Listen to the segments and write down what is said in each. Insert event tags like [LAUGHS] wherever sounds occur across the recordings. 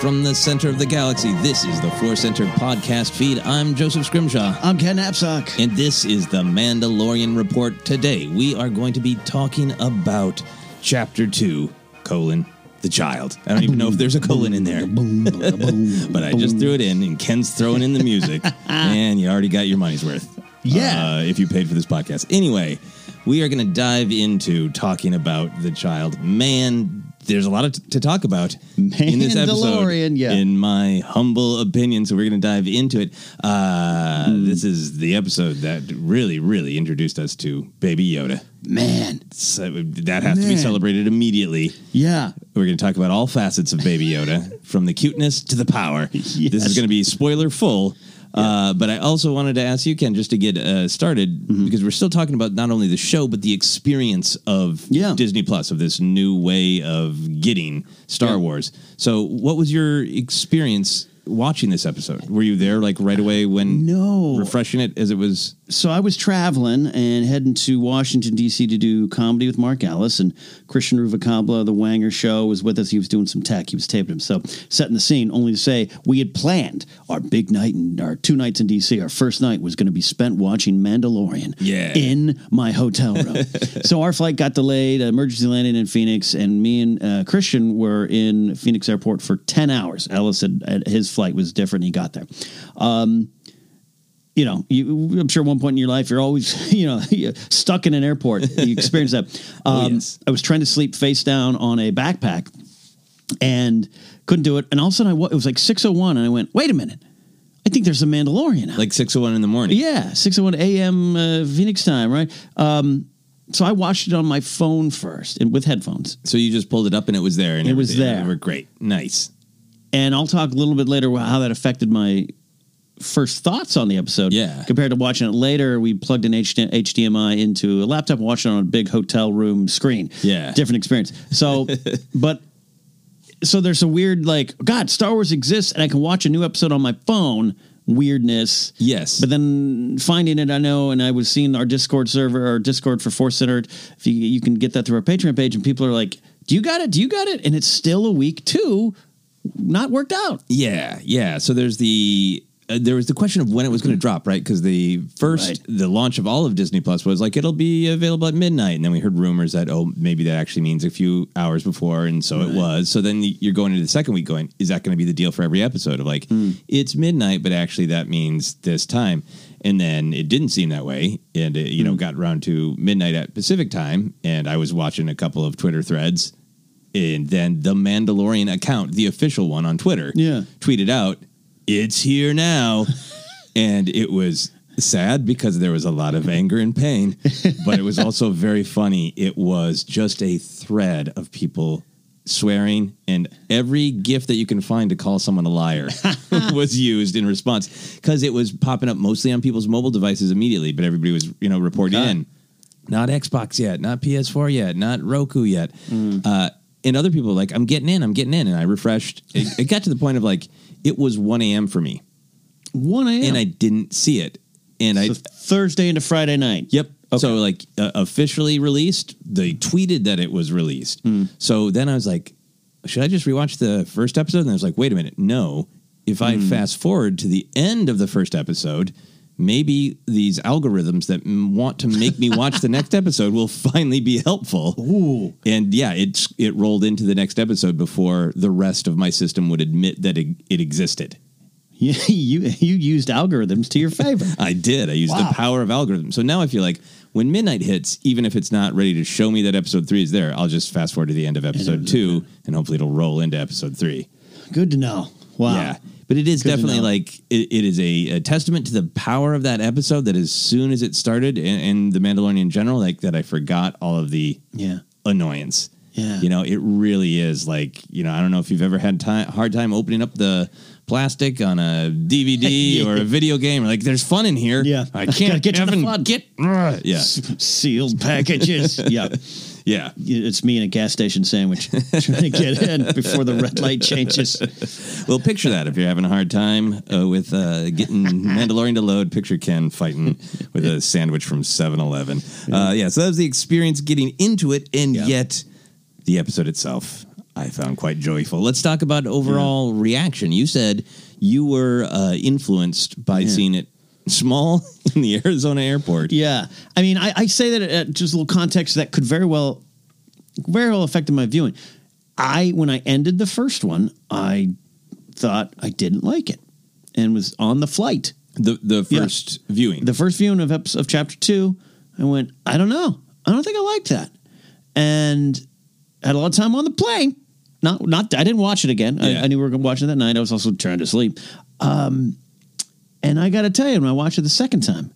From the center of the galaxy, this is the Force Center podcast feed. I'm Joseph Scrimshaw. I'm Ken Napzok. And this is the Mandalorian Report. Today, we are going to be talking about Chapter 2, colon, the child. I don't even know if there's a colon in there. [LAUGHS] but I just threw it in, and Ken's throwing in the music, [LAUGHS] and you already got your money's worth. Yeah. Uh, if you paid for this podcast. Anyway, we are going to dive into talking about the child. Man, there's a lot of t- to talk about in this episode. Yeah. In my humble opinion, so we're going to dive into it. Uh, Hmm. This is the episode that really, really introduced us to Baby Yoda. Man. So that has to be celebrated immediately. Yeah. We're going to talk about all facets of Baby Yoda, [LAUGHS] from the cuteness to the power. This is going to be spoiler full. Uh, but I also wanted to ask you, Ken, just to get uh, started, Mm-hmm. because we're still talking about not only the show, but the experience of Yeah. Disney Plus, of this new way of getting Star Yeah. Wars. So, what was your experience watching this episode? Were you there like right away when No. refreshing it as it was? So I was traveling and heading to Washington D.C. to do comedy with Mark Ellis and Christian Ruvacabla, the Wanger show, was with us. He was doing some tech. He was taping himself, setting the scene. Only to say we had planned our big night and our two nights in D.C. Our first night was going to be spent watching Mandalorian. Yeah. in my hotel room. [LAUGHS] so our flight got delayed, emergency landing in Phoenix, and me and uh, Christian were in Phoenix Airport for ten hours. Ellis said uh, his flight was different. He got there. Um, you know, you, I'm sure at one point in your life you're always, [LAUGHS] you know, [LAUGHS] stuck in an airport. You experience that. [LAUGHS] Um, Oh, yes. I was trying to sleep face down on a backpack and couldn't do it. And all of a sudden, I it was like 6:01, and I went, "Wait a minute, I think there's a Mandalorian." Out. Like 601 in the morning. yeah, 6:01 a.m. Uh, Phoenix time, right? Um, so I watched it on my phone first and with headphones. So you just pulled it up and it was there. And It was there. They were great. Nice. And I'll talk a little bit later how that affected my first thoughts on the episode. Yeah. Compared to watching it later, we plugged an HD- HDMI into a laptop and watched it on a big hotel room screen. Yeah. Different experience. So, [LAUGHS] but so there's a weird like, God, Star Wars exists, and I can watch a new episode on my phone. Weirdness. Yes. But then finding it, I know, and I was seeing our Discord server, our Discord for Force Centered. If you you can get that through our Patreon page, and people are like, "Do you got it? Do you got it?" And it's still a week two, not worked out. Yeah, yeah. So there's the uh, there was the question of when it was going to drop, right? Because the first Right. the launch of all of Disney Plus was like it'll be available at midnight, and then we heard rumors that oh maybe that actually means a few hours before, and so it was. So then you're going into the second week, going is that going to be the deal for every episode of like it's midnight, but actually that means this time. And then it didn't seem that way, and it, you know got around to midnight at Pacific time, and I was watching a couple of Twitter threads, and then the Mandalorian account, the official one on Twitter, Yeah. tweeted out, "It's here now," and it was sad because there was a lot of anger and pain, but it was also very funny. It was just a thread of people swearing and every gift that you can find to call someone a liar [LAUGHS] was used in response because it was popping up mostly on people's mobile devices immediately but everybody was you know reporting in. Not xbox yet not ps4 yet not roku yet. Uh, and other people were like i'm getting in i'm getting in. And i refreshed. It, it got to the point of like it was 1 a.m for me One a.m. and i didn't see it and i Thursday into Friday night. Yep. Okay. So like uh, officially released, they tweeted that it was released. So then I was like, should I just rewatch the first episode? And I was like, wait a minute, no. If I fast forward to the end of the first episode, maybe these algorithms that m- want to make me watch the next episode will finally be helpful. Ooh. And yeah, it's it rolled into the next episode before the rest of my system would admit that it, it existed. You, [LAUGHS] you you used algorithms to your favor. [LAUGHS] I did. I used Wow. the power of algorithms. So now I feel like when midnight hits, even if it's not ready to show me that episode three is there, I'll just fast forward to the end of episode two, and hopefully it'll roll into episode three. Good to know. Wow. Yeah. But it is Good definitely like it, it is a, a testament to the power of that episode that as soon as it started and, and the Mandalorian in general, like that I forgot all of the Yeah. annoyance. Yeah. You know, it really is like, you know, I don't know if you've ever had time hard time opening up the plastic on a DVD [LAUGHS] or a video game. Like there's fun in here. Yeah. I can't get to the fun. get. Yeah. Sealed packages. [LAUGHS] yeah. Yeah. It's me in a gas station sandwich [LAUGHS] trying to get in before the red light changes. Well, picture that if you're having a hard time uh, with uh, getting [LAUGHS] Mandalorian to load. Picture Ken fighting with a sandwich from 7-Eleven. Uh, yeah, so that was the experience getting into it, and Yeah. yet the episode itself I found quite joyful. Let's talk about overall reaction. You said you were uh, influenced by seeing it small [LAUGHS] in the Arizona airport. Yeah. I mean, I, I say that at just a little context that could very well, very well affected my viewing. I, when I ended the first one, I thought I didn't like it and was on the flight. The the Yeah. first viewing. The first viewing of episode, of chapter two, I went, I don't know. I don't think I liked that. And had a lot of time on the plane. Not, not, I didn't watch it again. Yeah. I, I knew we were going to watch it that night. I was also trying to sleep. Um, and I got to tell you, when I watched it the second time,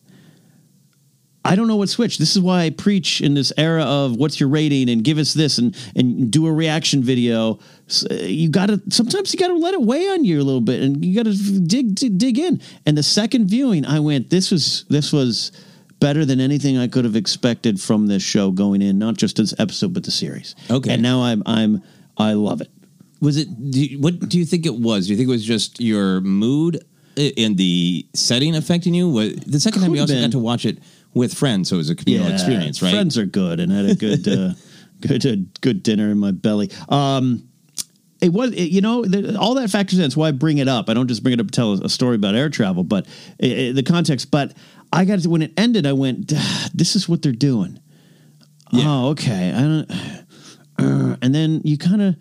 I don't know what switched. This is why I preach in this era of what's your rating and give us this and and do a reaction video. Uh, You got to sometimes you got to let it weigh on you a little bit and you got to dig, dig dig in. And the second viewing, I went, this was this was better than anything I could have expected from this show going in, not just this episode but the series. Okay. and now I'm I'm I love it. Was it? Do you, what do you think it was? Do you think it was just your mood i- and the setting affecting you? What, the second time you Could've also been. got to watch it with friends, so it was a communal experience, right? Friends are good, and I had a good, uh, [LAUGHS] good, uh, good dinner in my belly. Um, it was, it, you know, the, all that factors in. That's why I bring it up. I don't just bring it up to tell a, story about air travel, but uh, uh, the context. But I got to, when it ended, I went, "Ah, "This is what they're doing." Oh, okay. I don't. Uh, and then you kind of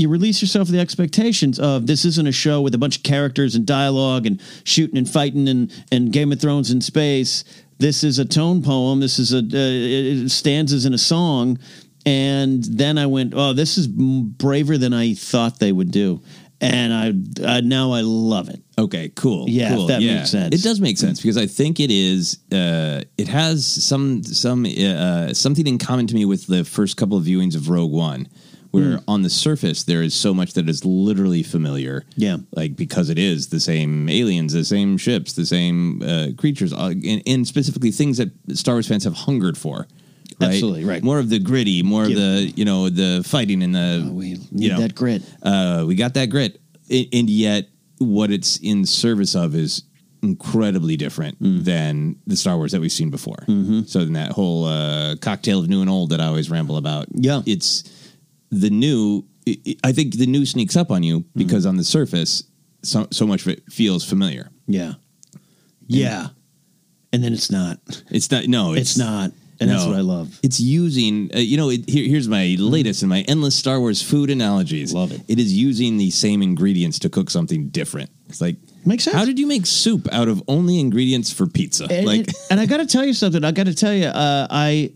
you release yourself of the expectations of this isn't a show with a bunch of characters and dialogue and shooting and fighting and and Game of Thrones in space. This is a tone poem. This is a uh, stanzas in a song. And then I went, oh, this is braver than I thought they would do, and I, I now I love it. Okay, cool. Yeah, cool. that makes sense. It does make sense because I think it is. Uh, it has some some uh, something in common to me with the first couple of viewings of Rogue One, Where on the surface there is so much that is literally familiar. Yeah. like because it is the same aliens, the same ships, the same uh, creatures, uh, and, and specifically things that Star Wars fans have hungered for. Right? Absolutely, right. More of the gritty, more of the you know the fighting and the Oh, we you need know, that grit. uh, we got that grit, I- and yet what it's in service of is incredibly different Mm. than the Star Wars that we've seen before. Mm-hmm. So then that whole uh, cocktail of new and old that I always ramble about, Yeah. it's the new. I- think the new sneaks up on Mm-hmm. you because on the surface, so so much of it feels familiar. Yeah. Yeah. And then it's not. It's not. No, It's, not. And that's what I love. It's using, uh, you know, it, here, here's my latest and my endless Star Wars food analogies. Love it. It is using the same ingredients to cook something different. It's like, Makes sense. How did you make soup out of only ingredients for pizza? And, like, and I got to tell you something. I got to tell you, uh, I.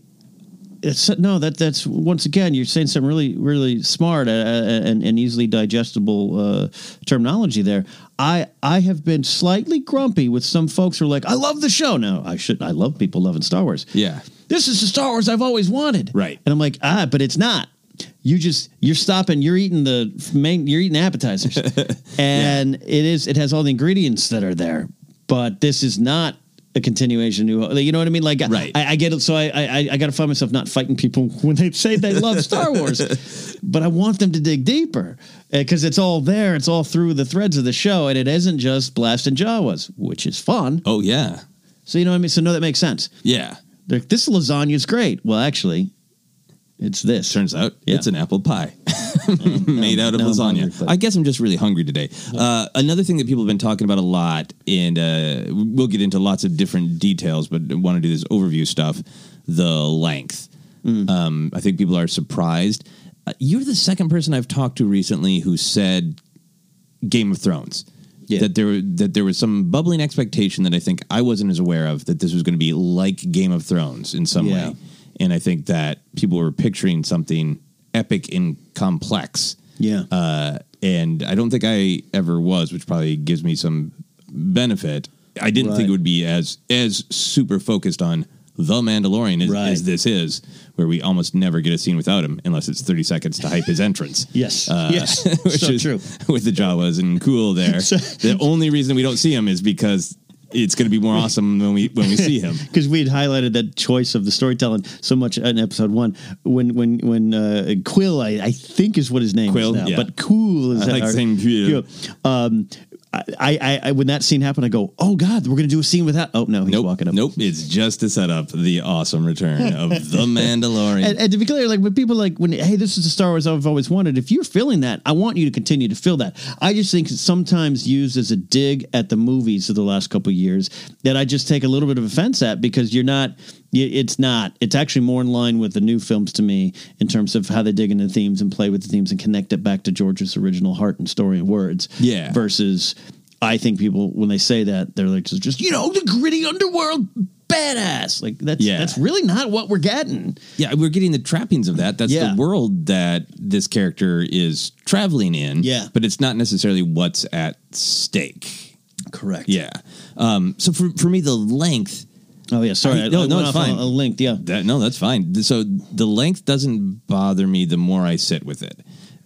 It's, no, that that's once again you're saying some really really smart uh, and, and easily digestible uh, terminology there. I I have been slightly grumpy with some folks who are like, I love the show. No, I should. I love people loving Star Wars. yeah, This is the Star Wars I've always wanted. Right. And I'm like, ah, but it's not. You just you're stopping. You're eating the main. You're eating appetizers, [LAUGHS] and it is. It has all the ingredients that are there. But this is not a continuation. New, you know what I mean? Like, Right. I, I get it. So I, I, I got to find myself not fighting people [LAUGHS] when they say they love Star Wars, [LAUGHS] but I want them to dig deeper eh, because it's all there. It's all through the threads of the show, and it isn't just blasting Jawas, which is fun. oh yeah, So you know what I mean? So no, that makes sense. yeah. They're this lasagna is great. Well, actually, it's this. Turns out Yeah. it's an apple pie [LAUGHS] [LAUGHS] made out of lasagna. hungry, but- I guess I'm just really hungry today. Uh, another thing that people have been talking about a lot, and uh, we'll get into lots of different details, but I want to do this overview stuff. The length. Mm. Um, I think people are surprised. Uh, you're the second person I've talked to recently who said Game of Thrones. Yeah. That there that there was some bubbling expectation that I think I wasn't as aware of that this was going to be like Game of Thrones in some Yeah. way, and I think that people were picturing something epic and complex. Yeah. Uh, and I don't think I ever was, which probably gives me some benefit. I didn't Right. think it would be as as super focused on the Mandalorian as, Right. as this is, where we almost never get a scene without him unless it's thirty seconds to hype his entrance. [LAUGHS] Yes. Uh, yes. [LAUGHS] which so is true. with the Jawas and cool there. [LAUGHS] So- the only reason we don't see him is because it's going to be more awesome when we when we see him. [LAUGHS] Because we had highlighted that choice of the storytelling so much in episode one when when when uh, Kuiil I, I think is what his name Kuiil, is now, yeah. but cool is I like saying Kuiil. Um, I, I, I when that scene happened, I go, oh god, we're gonna do a scene with that. Oh no, he's Nope, walking up. nope. It's just to set up the awesome return of the [LAUGHS] Mandalorian. And, and to be clear, like when people like when hey, this is the Star Wars I've always wanted. If you're feeling that, I want you to continue to feel that. I just think it's sometimes used as a dig at the movies of the last couple of years that I just take a little bit of offense at because you're not. It's not. It's actually more in line with the new films to me in terms of how they dig into themes and play with the themes and connect it back to George's original heart and story and words. Yeah. Versus, I think people when they say that they're like just, just you know the gritty underworld badass. Like that's Yeah. that's really not what we're getting. yeah, we're getting the trappings of that. That's Yeah. the world that this character is traveling in. Yeah. but it's not necessarily what's at stake. Correct. Yeah. Um, so for for me, the length. Oh yeah. Sorry. I- I, no, I no, it's fine. A link. Yeah. That no, that's fine. So the length doesn't bother me the more I sit with it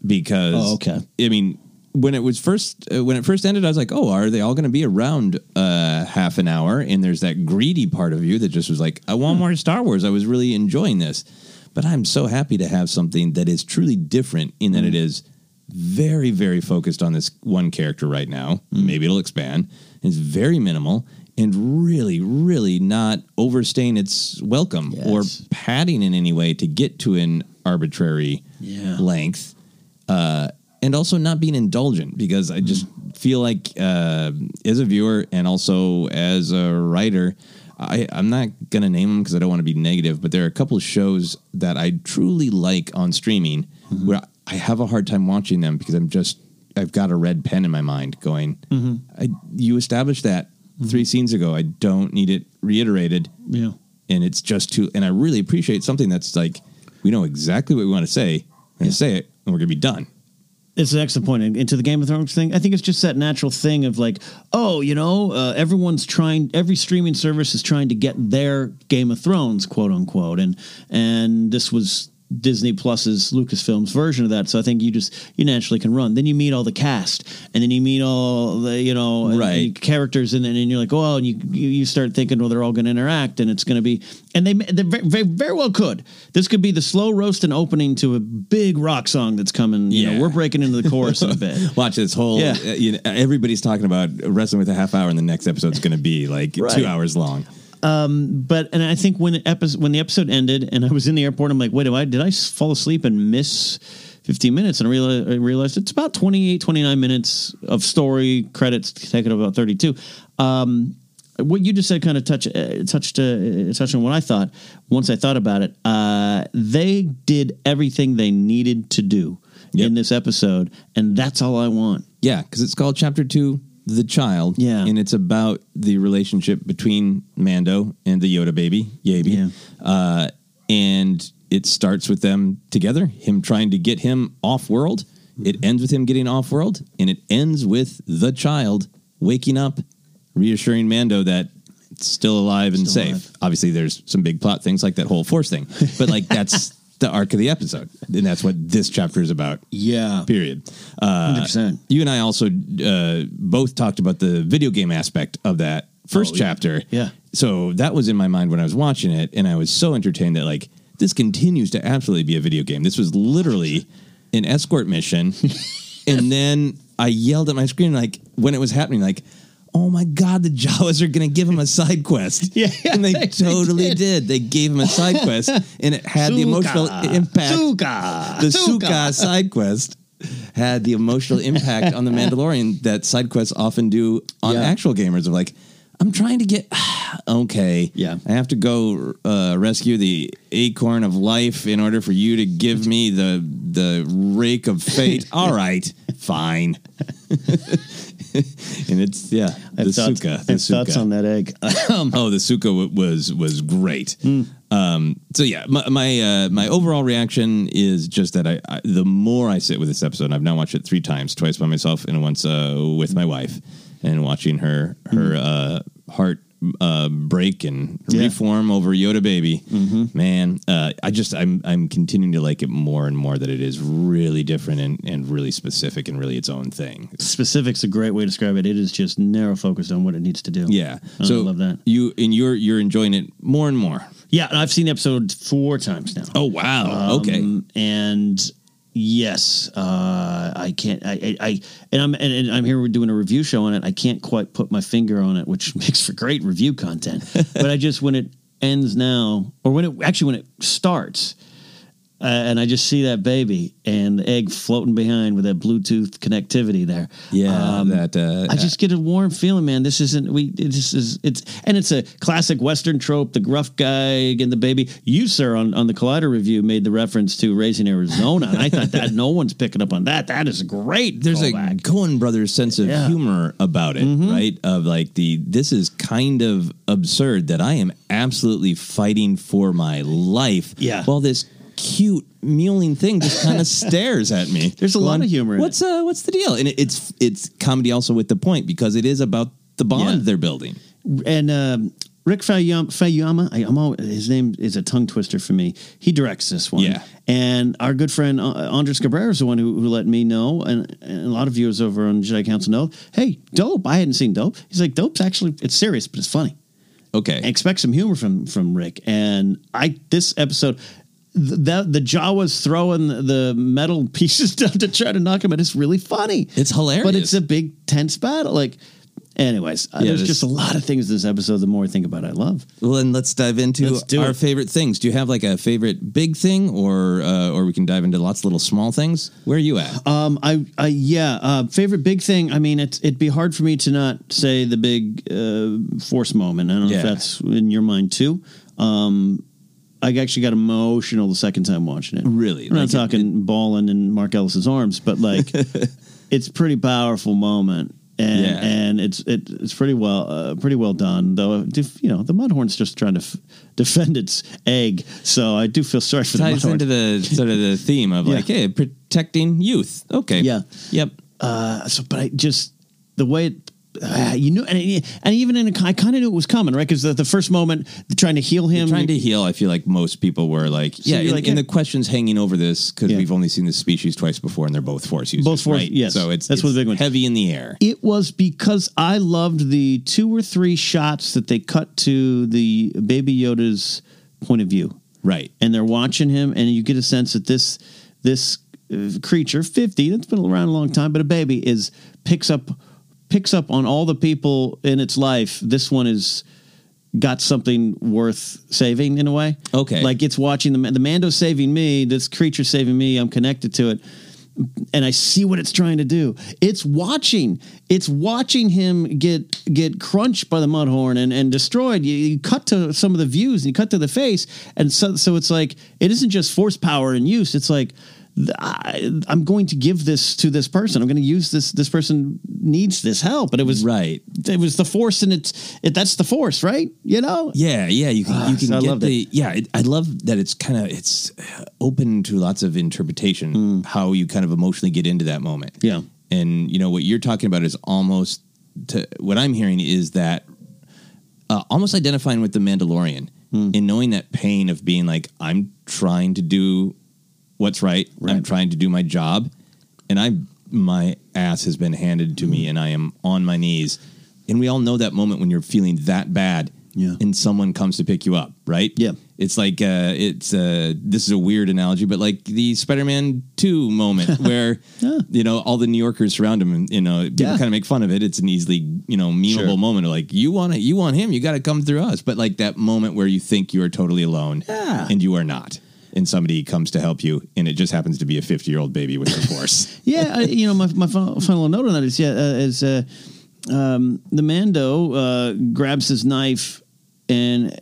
because Oh, okay. I mean, when it was first uh, when it first ended, I was like, oh, are they all going to be around uh, half an hour? And there's that greedy part of you that just was like, I want Hmm. more Star Wars. I was really enjoying this, but I'm so happy to have something that is truly different in Hmm. that it is very very focused on this one character right now. Hmm. Maybe it'll expand. It's very minimal. And really, really not overstaying its welcome or padding in any way to get to an arbitrary Yeah. length uh, and also not being indulgent because I just feel like uh, as a viewer and also as a writer, I, I'm not going to name them because I don't want to be negative, but there are a couple of shows that I truly like on streaming where I have a hard time watching them because I'm just, I've got a red pen in my mind going, I, you established that three scenes ago. I don't need it reiterated Yeah. and it's just too and i really appreciate something that's like we know exactly what we want to say we're going to say it and we're going to be done It's an excellent point. And Into the Game of Thrones thing, I think it's just that natural thing of like, oh, you know, uh, everyone's trying, every streaming service is trying to get their Game of Thrones, quote unquote, and and this was Disney Plus's Lucasfilms version of that. So I think you just you naturally can run. Then you meet all the cast, and then you meet all the you know Right. characters, and then and you're like, oh, and you you, start thinking, well, they're all going to interact, and it's going to be, and they they very, very, very well could. This could be the slow roast and opening to a big rock song that's coming. You Yeah. know, we're breaking into the chorus in a bit. [LAUGHS] Watch this whole. Yeah. uh, you know, everybody's talking about wrestling with a half hour, and the next episode's going to be like Right. two hours long. But and I think when the episode when the episode ended and I was in the airport, I'm like, wait, did I did I fall asleep and miss 15 minutes? And I realized, I realized it's about 28, 29 minutes of story credits, taking about 32. Um, what you just said kind of touch, uh, touched uh, touched on what I thought. Once I thought about it, uh, they did everything they needed to do Yep. in this episode, and that's all I want. Yeah, because it's called Chapter Two, the child. Yeah. and it's about the relationship between Mando and the Yoda baby, Yaby. Yeah. Uh, and it starts with them together, him trying to get him off world. It ends with him getting off world, and it ends with the child waking up, reassuring Mando that it's still alive and Still safe. alive. Obviously, there's some big plot things like that whole force thing, but like that's [LAUGHS] the arc of the episode, and that's what this chapter is about. Yeah, Period. Uh, 100%. you and I also uh, both talked about the video game aspect of that first Oh, yeah. chapter. Yeah. So that was in my mind when I was watching it, and I was so entertained that like this continues to absolutely be a video game. This was literally an escort mission, [LAUGHS] and then I yelled at my screen like when it was happening, like. Oh my God! The Jawas are going to give him a side quest. [LAUGHS] Yeah, and they, [LAUGHS] they totally did. did. They gave him a side quest, and it had the emotional impact. Suka. The Suka. Suka side quest had the emotional impact on the [LAUGHS] Mandalorian that side quests often do on Yeah. actual gamers. Of like, I'm trying to get [SIGHS] okay, Yeah. I have to go uh, rescue the acorn of life in order for you to give me the the rake of fate. All right, fine. [LAUGHS] and it's yeah, I the thoughts, Suka. The have thoughts Suka. on that egg. [LAUGHS] Oh, the Suka w- was was great. Hmm. Um, so yeah, my my, uh, my overall reaction is just that I, I the more I sit with this episode, and I've now watched it three times, twice by myself and once uh, with my wife, and watching her her uh, heart uh, break and Yeah. reform over Yoda baby. Man, uh, I just I'm I'm continuing to like it more and more that it is really different and, and really specific and really its own thing. Specific's a great way to describe it. It is just narrow focused on what it needs to do. Yeah, I so love that. You and you're you're enjoying it more and more. Yeah, I've seen the episode four times now. Oh wow! okay, Um, and yes, uh, I can't. I, I, I and I'm and, and I'm here. We're doing a review show on it. I can't quite put my finger on it, which [LAUGHS] makes for great review content. [LAUGHS] but I just when it ends now, or when it actually when it starts. Uh, and I just see that baby and the egg floating behind with that Bluetooth connectivity there. Yeah, Um, that. Uh, I just get a warm feeling, man. This isn't we. It just is. It's and it's a classic Western trope. The gruff guy and the baby. You, sir, on, on the Collider review, made the reference to Raising Arizona, and I thought that no one's picking up on that. That is great. there's a callback. Coen Brothers sense of Yeah. Mm-hmm. humor about it, right? Of like the this is kind of absurd that I am absolutely fighting for my life. Yeah. While this cute mewling thing just kind of [LAUGHS] stares at me. There's a lot of humor in What's uh what's the deal? And it, it's it's comedy also with the point because it is about the bond Yeah. they're building. and um, Rick Fayama, Fayama I, I'm all, his name is a tongue twister for me. He directs this one. Yeah. And our good friend uh, Andres Cabrera is the one who, who let me know, and, and a lot of viewers over on Jedi Council know. Hey, Dope! I hadn't seen Dope. He's like, Dope's actually it's serious, but it's funny. Okay. expect some humor from from Rick. And I this episode, that the Jawas throwing the metal [LAUGHS] pieces down to try to knock him out is really funny. It's hilarious. but it's a big tense battle. Like, anyways, uh, Yeah, there's just a lot of things in this episode. The more I think about it, I love. Well, then let's dive into Let's our it. favorite things. Do you have like a favorite big thing, or uh, or we can dive into lots of little small things? Where are you at? Um, I, I, yeah, uh, favorite big thing. I mean, it's it'd be hard for me to not say the big uh, force moment. I don't know Yeah. if that's in your mind too. Um, I actually got emotional the second time watching it. Really? I'm not talking balling in Mark Ellis's arms, but like, [LAUGHS] it's a pretty powerful moment. And, Yeah. and it's it, it's pretty well uh, pretty well done though if, you know the mudhorn's just trying to f- defend its egg so I do feel sorry for ties the mudhorn Ties into the sort of the theme of like, hey, protecting youth. Okay. Yeah. Yep. Uh, so, but I just the way it uh, you know, and, and even in a, I kind of knew it was coming, right? Because the, the first moment, trying to heal him, trying to heal. I feel like most people were like, So yeah, and, like, and yeah. the questions hanging over this because Yeah. we've only seen this species twice before, and they're both force users. Both force- right? yes. So it's That's one of the big ones. Heavy in the air. It was because I loved the two or three shots that they cut to the Baby Yoda's point of view. Right. And they're watching him, and you get a sense that this this uh, creature, fifty, that's been around a long time, but a baby is picks up picks up on all the people in its life. This one is got something worth saving in a way. Okay. like it's watching the the Mando saving me. This creature saving me. I'm connected to it and I see what it's trying to do. It's watching. It's watching him get get crunched by the mudhorn and, and destroyed. You, you cut to some of the views and you cut to the face, and so so it's like it isn't just force power and use. It's like I, I'm going to give this to this person. I'm going to use this. This person needs this help, and it was right. It was the force, and it's it. That's the force, right? You know. Yeah, yeah, you can Ah, you can so I get the yeah. It, I love that it's kind of it's uh, open to lots of interpretation how you kind of emotionally get into that moment. Yeah, and you know what you're talking about is almost to what I'm hearing is that uh, almost identifying with the Mandalorian Hmm. in knowing that pain of being like I'm trying to do what's right. I'm trying to do my job, and I my ass has been handed to me, and I am on my knees. And we all know that moment when you're feeling that bad, Yeah. and someone comes to pick you up, right? Yeah. It's like uh, it's uh, this is a weird analogy, but like the Spider-Man Two moment [LAUGHS] where you know all the New Yorkers surround him, and you know people Yeah. kind of make fun of it. It's an easily you know memeable Sure. moment of like you want it, you want him, you got to come through us. But like that moment where you think you are totally alone, Yeah. and you are not, and somebody comes to help you, and it just happens to be a 50 year old baby with a force. [LAUGHS] yeah, I, you know, my, my final, final note on that is yeah, uh, is uh, um, the Mando uh, grabs his knife and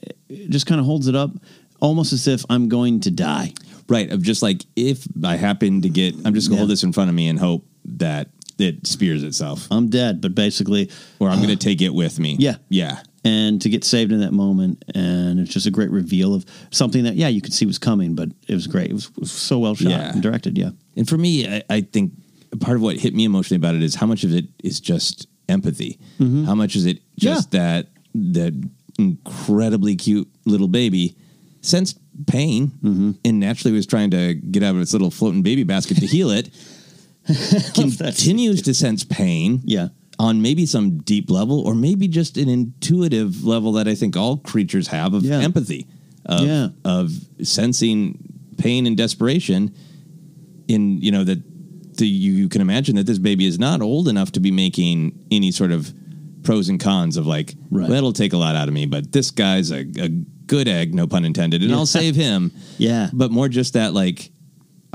just kind of holds it up, almost as if I'm going to die. right. Of just like if I happen to get, I'm just gonna Yeah. hold this in front of me and hope that it spears itself, I'm dead, but basically, or I'm gonna [SIGHS] take it with me. Yeah. yeah. And to get saved in that moment, and it's just a great reveal of something that yeah, you could see was coming, but it was great. It was, it was so well shot Yeah. and directed. Yeah, And for me, I, I think part of what hit me emotionally about it is how much of it is just empathy. Mm-hmm. How much is it just that that incredibly cute little baby sensed pain mm-hmm. and naturally was trying to get out of its little floating baby basket to heal it. [LAUGHS] continues to sense pain. Yeah. On maybe some deep level, or maybe just an intuitive level that I think all creatures have of Yeah. empathy, of, Yeah. of sensing pain and desperation in you know that the, you, you can imagine that this baby is not old enough to be making any sort of pros and cons of like Right. that'll take a lot out of me but this guy's a, a good egg no pun intended and Yeah. i'll save him [LAUGHS] Yeah. but more just that like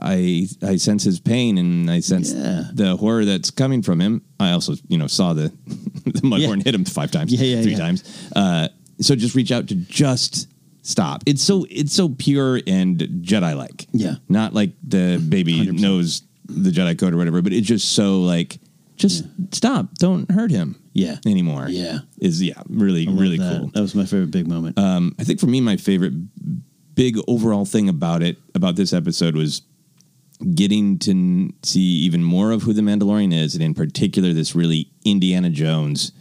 i i sense his pain and i sense Yeah. the horror that's coming from him i also you know saw the [LAUGHS] the mudhorn Yeah. hit him five times Yeah, yeah, three times uh so just reach out to just stop it's so it's so pure and jedi like Yeah. not like the baby 100%. knows the Jedi code or whatever, but it's just so like, just stop, don't hurt him, Yeah. anymore. Yeah. is yeah, really really that. cool. That was my favorite big moment. Um, I think for me, my favorite big overall thing about it about this episode was getting to see even more of who the Mandalorian is, and in particular, this really Indiana Jones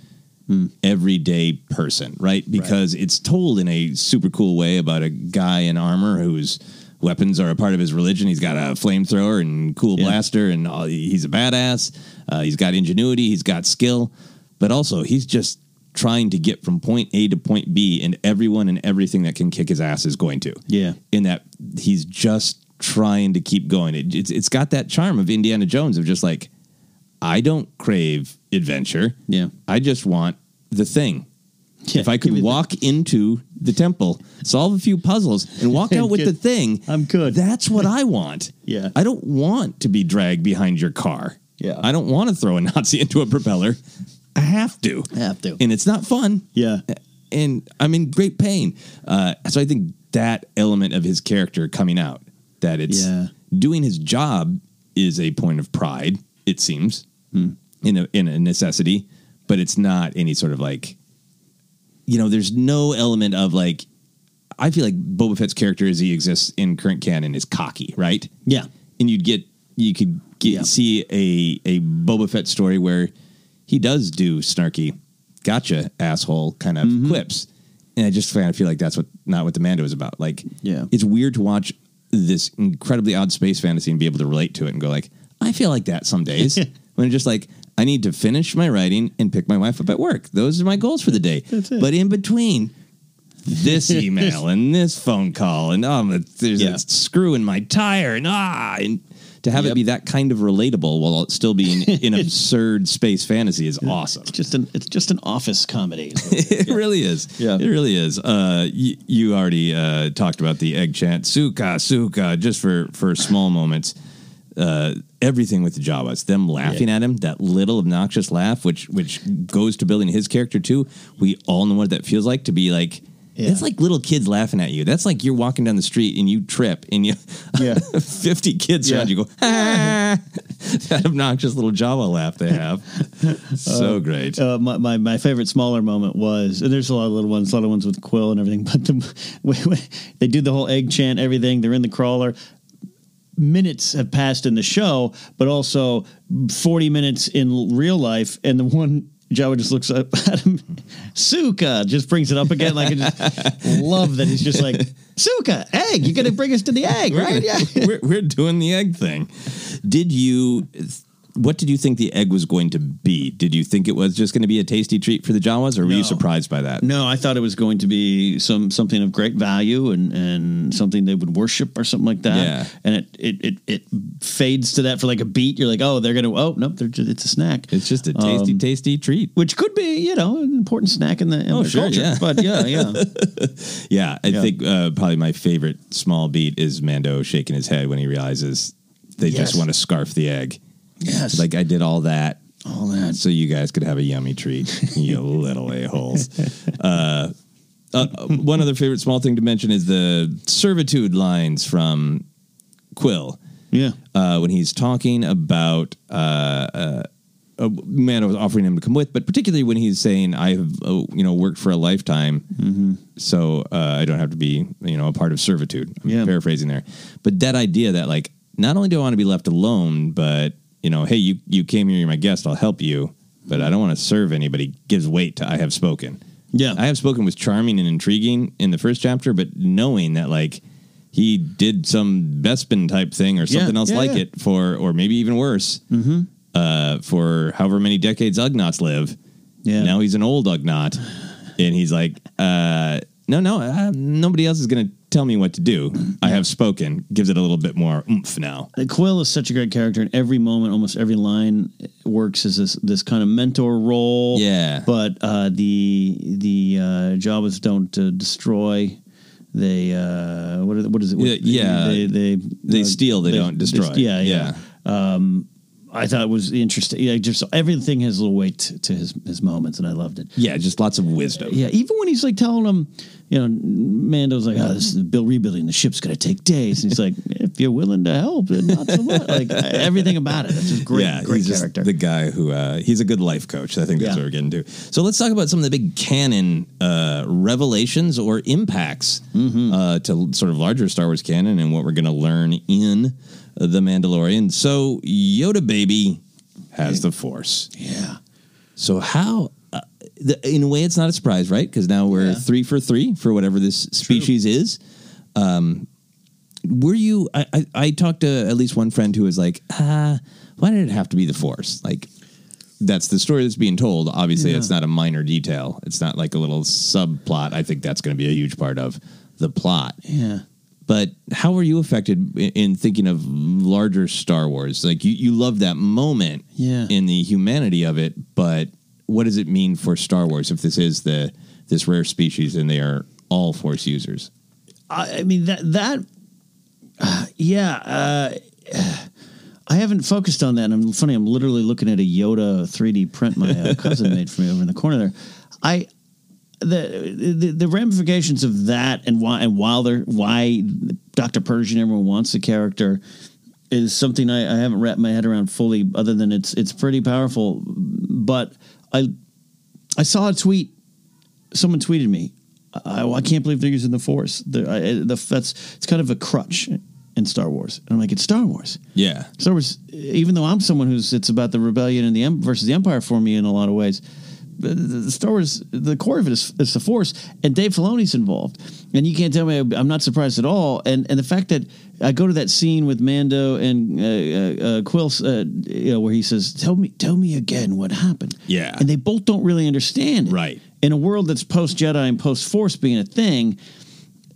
everyday person, right? Because it's told in a super cool way about a guy in armor whose weapons are a part of his religion. He's got a flamethrower and cool Yeah. blaster, and all, he's a badass. Uh, he's got ingenuity, he's got skill, but also he's just trying to get from point A to point B, and everyone and everything that can kick his ass is going to. Yeah. In that he's just trying to keep going. It, it's it's got that charm of Indiana Jones of just like I don't crave adventure. Yeah. I just want the thing. Yeah, if I could walk into the temple, solve a few puzzles, and walk [LAUGHS] out with the thing, I'm good. That's what I want. [LAUGHS] Yeah. I don't want to be dragged behind your car. Yeah. I don't want to throw a Nazi [LAUGHS] into a propeller. I have to. I have to. And it's not fun. Yeah. And I'm in great pain. Uh, so I think that element of his character coming out, that it's Yeah. doing his job is a point of pride, it seems, in a in a necessity, but it's not any sort of like you know, there's no element of like I feel like Boba Fett's character as he exists in current canon is cocky, right? Yeah. And you'd get you could get, Yeah. see a a Boba Fett story where he does do snarky, gotcha, asshole kind of Mm-hmm. quips, and I just kind of feel like that's what not what the Mando is about. Like, Yeah. it's weird to watch this incredibly odd space fantasy and be able to relate to it and go like, I feel like that some days [LAUGHS] when it's just like. I need to finish my writing and pick my wife up at work. Those are my goals for the day. But in between, this [LAUGHS] email and this phone call and um, there's Yeah. a screw in my tire and ah, and to have Yep. it be that kind of relatable while still being [LAUGHS] in absurd space fantasy is awesome. It's just an it's just an office comedy. [LAUGHS] It really is. Yeah. It really is. Uh, y- you already uh, talked about the egg chant, Suka, Suka, just for, for small moments. Uh, everything with the Jawas, them laughing at him, that little obnoxious laugh, which which goes to building his character too. We all know what that feels like to be like. Yeah. It's like little kids laughing at you. That's like you're walking down the street and you trip and you, Yeah. [LAUGHS] fifty kids Yeah. around you go, ah, [LAUGHS] that obnoxious little Jawa laugh they have. [LAUGHS] so great. Uh, my, my my favorite smaller moment was and there's a lot of little ones, a lot of ones with Kuiil and everything, but the, they do the whole egg chant, everything. They're in the crawler. Minutes have passed in the show, but also forty minutes in real life, and the one. Jawa just looks up [LAUGHS] at him. Suka just brings it up again. Like I just love that he's just like Suka egg. You're gonna bring us to the egg, right? Yeah. we're, we're doing the egg thing. Did you? What did you think the egg was going to be? Did you think it was just going to be a tasty treat for the Jawas, or were you surprised by that? No, I thought it was going to be some something of great value and and something they would worship or something like that. Yeah. And it it it, it fades to that for like a beat. You're like, oh, they're gonna. Oh, nope, they're just, it's a snack. It's just a tasty, Um, tasty treat. which could be, you know, an important snack in the in Oh, sure, culture. yeah. But yeah, yeah, [LAUGHS] Yeah, I Yeah. think uh, probably my favorite small beat is Mando shaking his head when he realizes they Yes. just want to scarf the egg. Yes, Like I did all that all that. so you guys could have a yummy treat, [LAUGHS] you little a holes. Uh, uh, one other favorite small thing to mention is the servitude lines from Kuiil Yeah, uh, when he's talking about uh, uh, a man was offering him to come with, but particularly when he's saying, "I have uh, you know worked for a lifetime, Mm-hmm. so uh, I don't have to be you know a part of servitude." I'm Yeah. paraphrasing there, but that idea that like not only do I want to be left alone, but you know, hey, you you came here, you're my guest, I'll help you, but I don't want to serve anybody. Gives weight to I have spoken. yeah. I have spoken was charming and intriguing in the first chapter, but knowing that like he did some Bespin type thing or something else yeah, like yeah. it for, or maybe even worse, uh, for however many decades Ugnaughts live. Yeah. Now he's an old Ugnaught, and he's like, uh, no, no, uh, nobody else is going to tell me what to do. I have spoken. Gives it a little bit more oomph now. Uh, Kuiil is such a great character, and every moment, almost every line works as this this kind of mentor role. Yeah. but uh, the the uh, Jawas don't uh, destroy. They uh, what are, what is it? Yeah, yeah. they they, They steal, they don't destroy. yeah, yeah. Um, I thought it was interesting. Yeah, just everything has a little weight to, to his his moments, and I loved it. Yeah, just lots of wisdom. Yeah, even when he's like telling him, you know, Mando's like, "Oh, this is build rebuilding. The ship's going to take days." And he's like, "If you're willing to help, then not so much." Like everything about it. It's just great, yeah, great character. the guy who uh, he's a good life coach. I think that's Yeah. what we're getting to. So let's talk about some of the big canon uh, revelations or impacts Mm-hmm. uh, to sort of larger Star Wars canon and what we're going to learn in the Mandalorian. So Yoda baby has the Force. yeah, So how? Uh, the, in a way, it's not a surprise, right? Because now we're Yeah. three for three for whatever this species is. Um, were you? I, I, I talked to at least one friend who was like, ah, why did it have to be the Force? Like, that's the story that's being told. Obviously, it's not a minor detail. It's not like a little subplot. I think that's going to be a huge part of the plot. yeah. But how were you affected in, in thinking of larger Star Wars? Like you, you love that moment Yeah. in the humanity of it, but what does it mean for Star Wars if this is the this rare species and they are all Force users? I, I mean that that uh, yeah. Uh, I haven't focused on that. And I'm funny. I'm literally looking at a Yoda 3D print my uh, cousin made for me over in the corner there. I the, the the ramifications of that and why and while they're why Dr. Pershing everyone wants the character is something I, I haven't wrapped my head around fully. Other than it's it's pretty powerful. But I I saw a tweet. Someone tweeted me. I, I can't believe they're using the force. The, I, the that's it's kind of a crutch in in Star Wars. And I'm like, it's Star Wars. Yeah. Star Wars, even though I'm someone who's it's about the rebellion and the versus the empire for me in a lot of ways. The the Star Wars, the core of it is, is the Force, and Dave Filoni's involved, and you can't tell me I'm not surprised at all. And and the fact that I go to that scene with Mando and uh, uh, uh, Kuiil, uh, you know, where he says, "Tell me, tell me again what happened." Yeah. and they both don't really understand. it. Right. in a world that's post Jedi and post Force being a thing,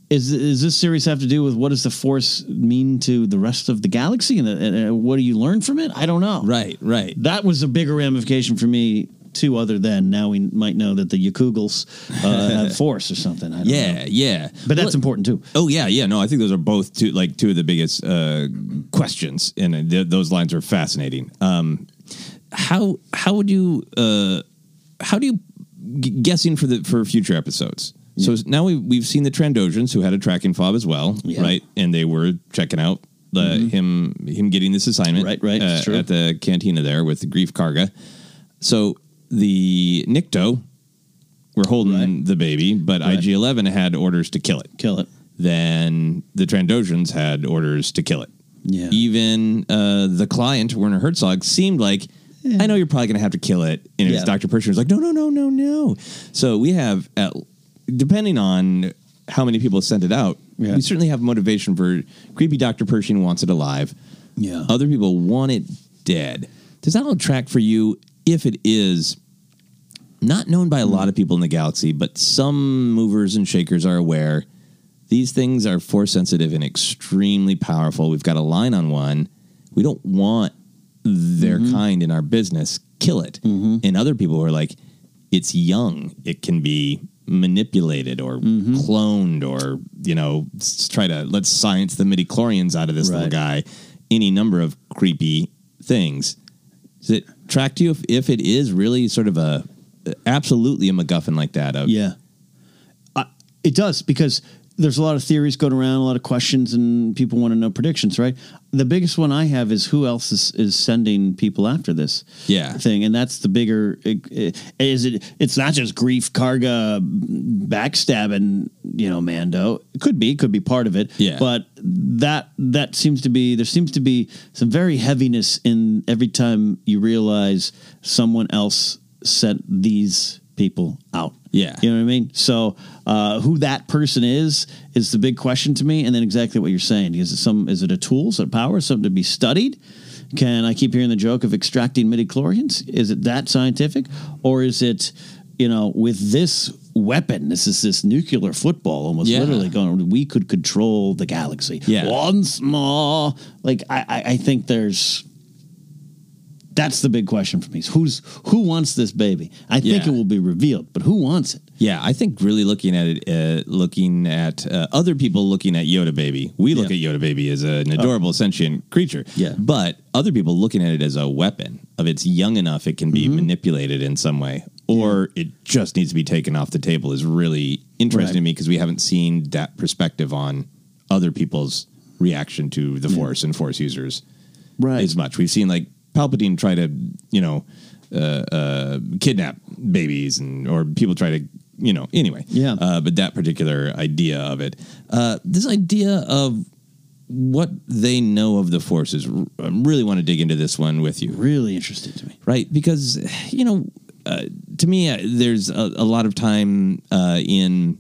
is is this series have to do with what does the Force mean to the rest of the galaxy and, and, uh, what do you learn from it? I don't know. Right, right. That was a bigger ramification for me too. Other than now we might know that the Yakugals uh, have [LAUGHS] Force or something. I don't Yeah, know. yeah. but that's Well, important too. Oh yeah, yeah. No, I think those are both two like two of the biggest uh, questions, and uh, th- those lines are fascinating. Um, how how would you uh, how do you g- guessing for the for future episodes? So now we we've seen the Trandoshans who had a tracking fob as well, Yeah. Mm-hmm. right? And they were checking out the him him getting this assignment, Right, right, uh, at the cantina there with the Greef Karga. So the Nikto were holding Right. the baby, but Right. IG Eleven had orders to kill it Kill it. then the Trandoshans had orders to kill it. Yeah. Even uh, the client, Werner Herzog, seemed like, I know you're probably going to have to kill it. And it was Dr. Pershing was like, no, no, no, no, no. So we have, at, depending on how many people sent it out, Yeah. we certainly have motivation for creepy Dr. Pershing wants it alive. Yeah. Other people want it dead. Does that all track for you if it is not known by a lot hmm. of people in the galaxy, but some movers and shakers are aware these things are force sensitive and extremely powerful. We've got a line on one. We don't want their mm-hmm. kind in our business. Kill it. Mm-hmm. And other people are like, it's young. It can be manipulated or mm-hmm. cloned or, you know, try to let's science the midi chlorians out of this little guy. Any number of creepy things. Does it track to you if, if it is really sort of a absolutely a MacGuffin like that? Of, Yeah. I, it does because there's a lot of theories going around, a lot of questions, and people want to know predictions, right? The biggest one I have is who else is, is sending people after this Yeah. thing, and that's the bigger. Is it? It's not just Greef, Karga, backstabbing, you know, Mando. It could be, could be part of it. Yeah. but that that seems to be there seems to be some very heaviness in every time you realize someone else sent these people out. Yeah. You know what I mean? So uh, who that person is is the big question to me, and then exactly what you're saying. Is it some? Is it a tool? Is it a power? Something to be studied? Can I keep hearing the joke of extracting midi chlorians? Is it that scientific, or is it, you know, with this weapon? This is this nuclear football, almost Yeah. literally going. We could control the galaxy. Yeah. once more. Like I, I, I think there's. That's the big question for me. is Who's who wants this baby? I think Yeah. it will be revealed, but who wants it? Yeah, I think really looking at it, uh, looking at uh, other people looking at Yoda Baby, we look at Yoda Baby as an adorable sentient creature. Yeah. But other people looking at it as a weapon of it's young enough it can be Mm-hmm. manipulated in some way, or it just needs to be taken off the table is really interesting Right. to me because we haven't seen that perspective on other people's reaction to the Force and Force users Right. as much. We've seen like Palpatine try to, you know, uh, uh, kidnap babies, and or people try to, you know, anyway. Yeah. Uh, but that particular idea of it, uh, this idea of what they know of the forces, i really want to dig into this one with you, really interesting to me. right? Because you know, uh, to me, uh, there's a, a lot of time uh, in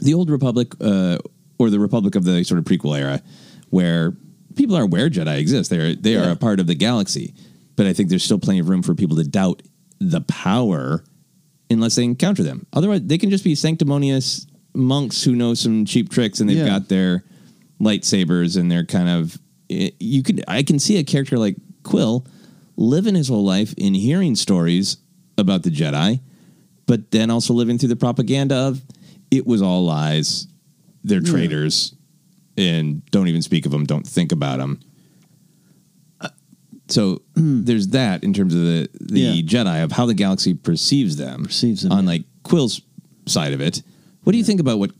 the old Republic uh, or the Republic of the sort of prequel era where people are aware Jedi exist. They're they are Yeah. a part of the galaxy, but I think there's still plenty of room for people to doubt the power unless they encounter them. Otherwise, they can just be sanctimonious monks who know some cheap tricks and they've Yeah. got their lightsabers and they're kind of eh, you could I can see a character like Kuiil living his whole life in hearing stories about the Jedi, but then also living through the propaganda of it was all lies. They're traitors, and don't even speak of them. Don't think about them. So there's that in terms of the the Yeah. Jedi of how the galaxy perceives them. Perceives them, on yeah. like Kuiil's side of it. What do you think about what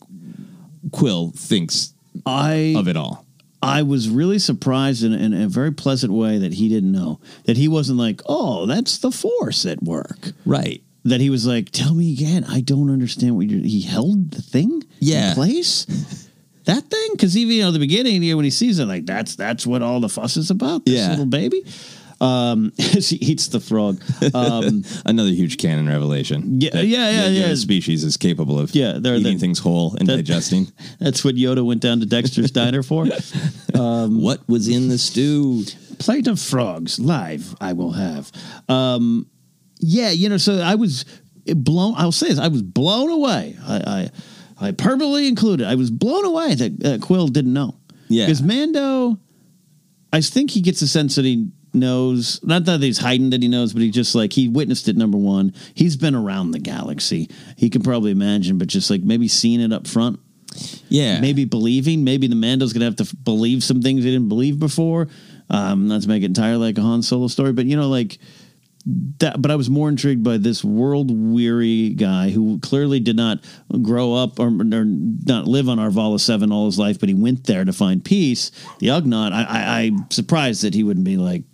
Kuiil thinks I of it all? I was really surprised in, in a very pleasant way that he didn't know that he wasn't like, oh, that's the Force at work. Right. That he was like, tell me again. I don't understand what you're. He held the thing Yeah. in place. [LAUGHS] that thing? Because even you know the beginning, you know, when he sees it, like that's that's what all the fuss is about. This Yeah. little baby. Um, [LAUGHS] as he eats the frog. Um, [LAUGHS] Another huge canon revelation. Yeah, that- yeah, yeah, yeah. Species is capable of Yeah, they're eating the- things whole and that- digesting. [LAUGHS] that's what Yoda went down to Dexter's Diner for. what was in the stew? plate of frogs live i will have um yeah you know so i was blown i'll say this i was blown away i i hyperbole included i was blown away that uh, Kuiil didn't know Yeah. because mando i think he gets a sense that he knows not that he's hiding that he knows but he just like he witnessed it number one he's been around the galaxy he can probably imagine but just like maybe seeing it up front Yeah. maybe believing. Maybe the Mando's gonna have to f- believe some things he didn't believe before. Um, not to make it entirely like a Han Solo story, but you know, like that. But I was more intrigued by this world weary guy who clearly did not grow up or, or not live on Arvala Seven all his life, but he went there to find peace. The Ugnaught. I, I, I'm surprised that he wouldn't be like.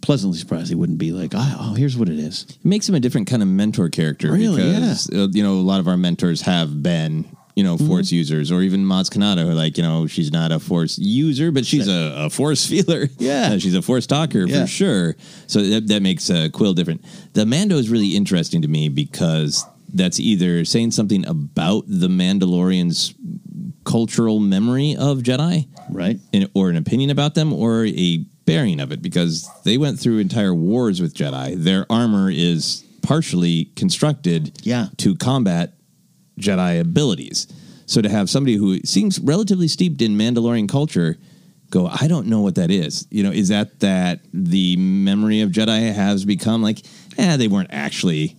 Pleasantly surprised he wouldn't be like, oh, oh, here's what it is. It makes him a different kind of mentor character Really? because uh, you know a lot of our mentors have been you know force Mm-hmm. users or even Maz Kanata who like you know she's not a force user but she's a, a force [LAUGHS] feeler Yeah. [LAUGHS] She's a force talker Yeah. for sure so that, that makes uh, Kuiil different the Mando is really interesting to me because that's either saying something about the Mandalorians cultural memory of Jedi Right. in, or an opinion about them or a bearing of it because they went through entire wars with Jedi. Their armor is partially constructed Yeah. to combat Jedi abilities. So to have somebody who seems relatively steeped in Mandalorian culture go, I don't know what that is. You know, is that that the memory of Jedi has become like, eh, they weren't actually,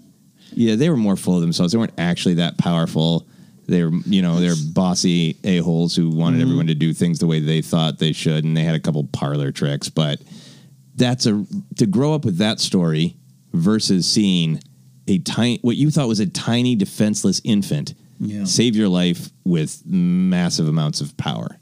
yeah, they were more full of themselves. They weren't actually that powerful. They were, you know, they're bossy a holes who wanted everyone to do things the way they thought they should, and they had a couple parlor tricks. But that's a to grow up with that story versus seeing a tiny what you thought was a tiny defenseless infant Yeah. save your life with massive amounts of power.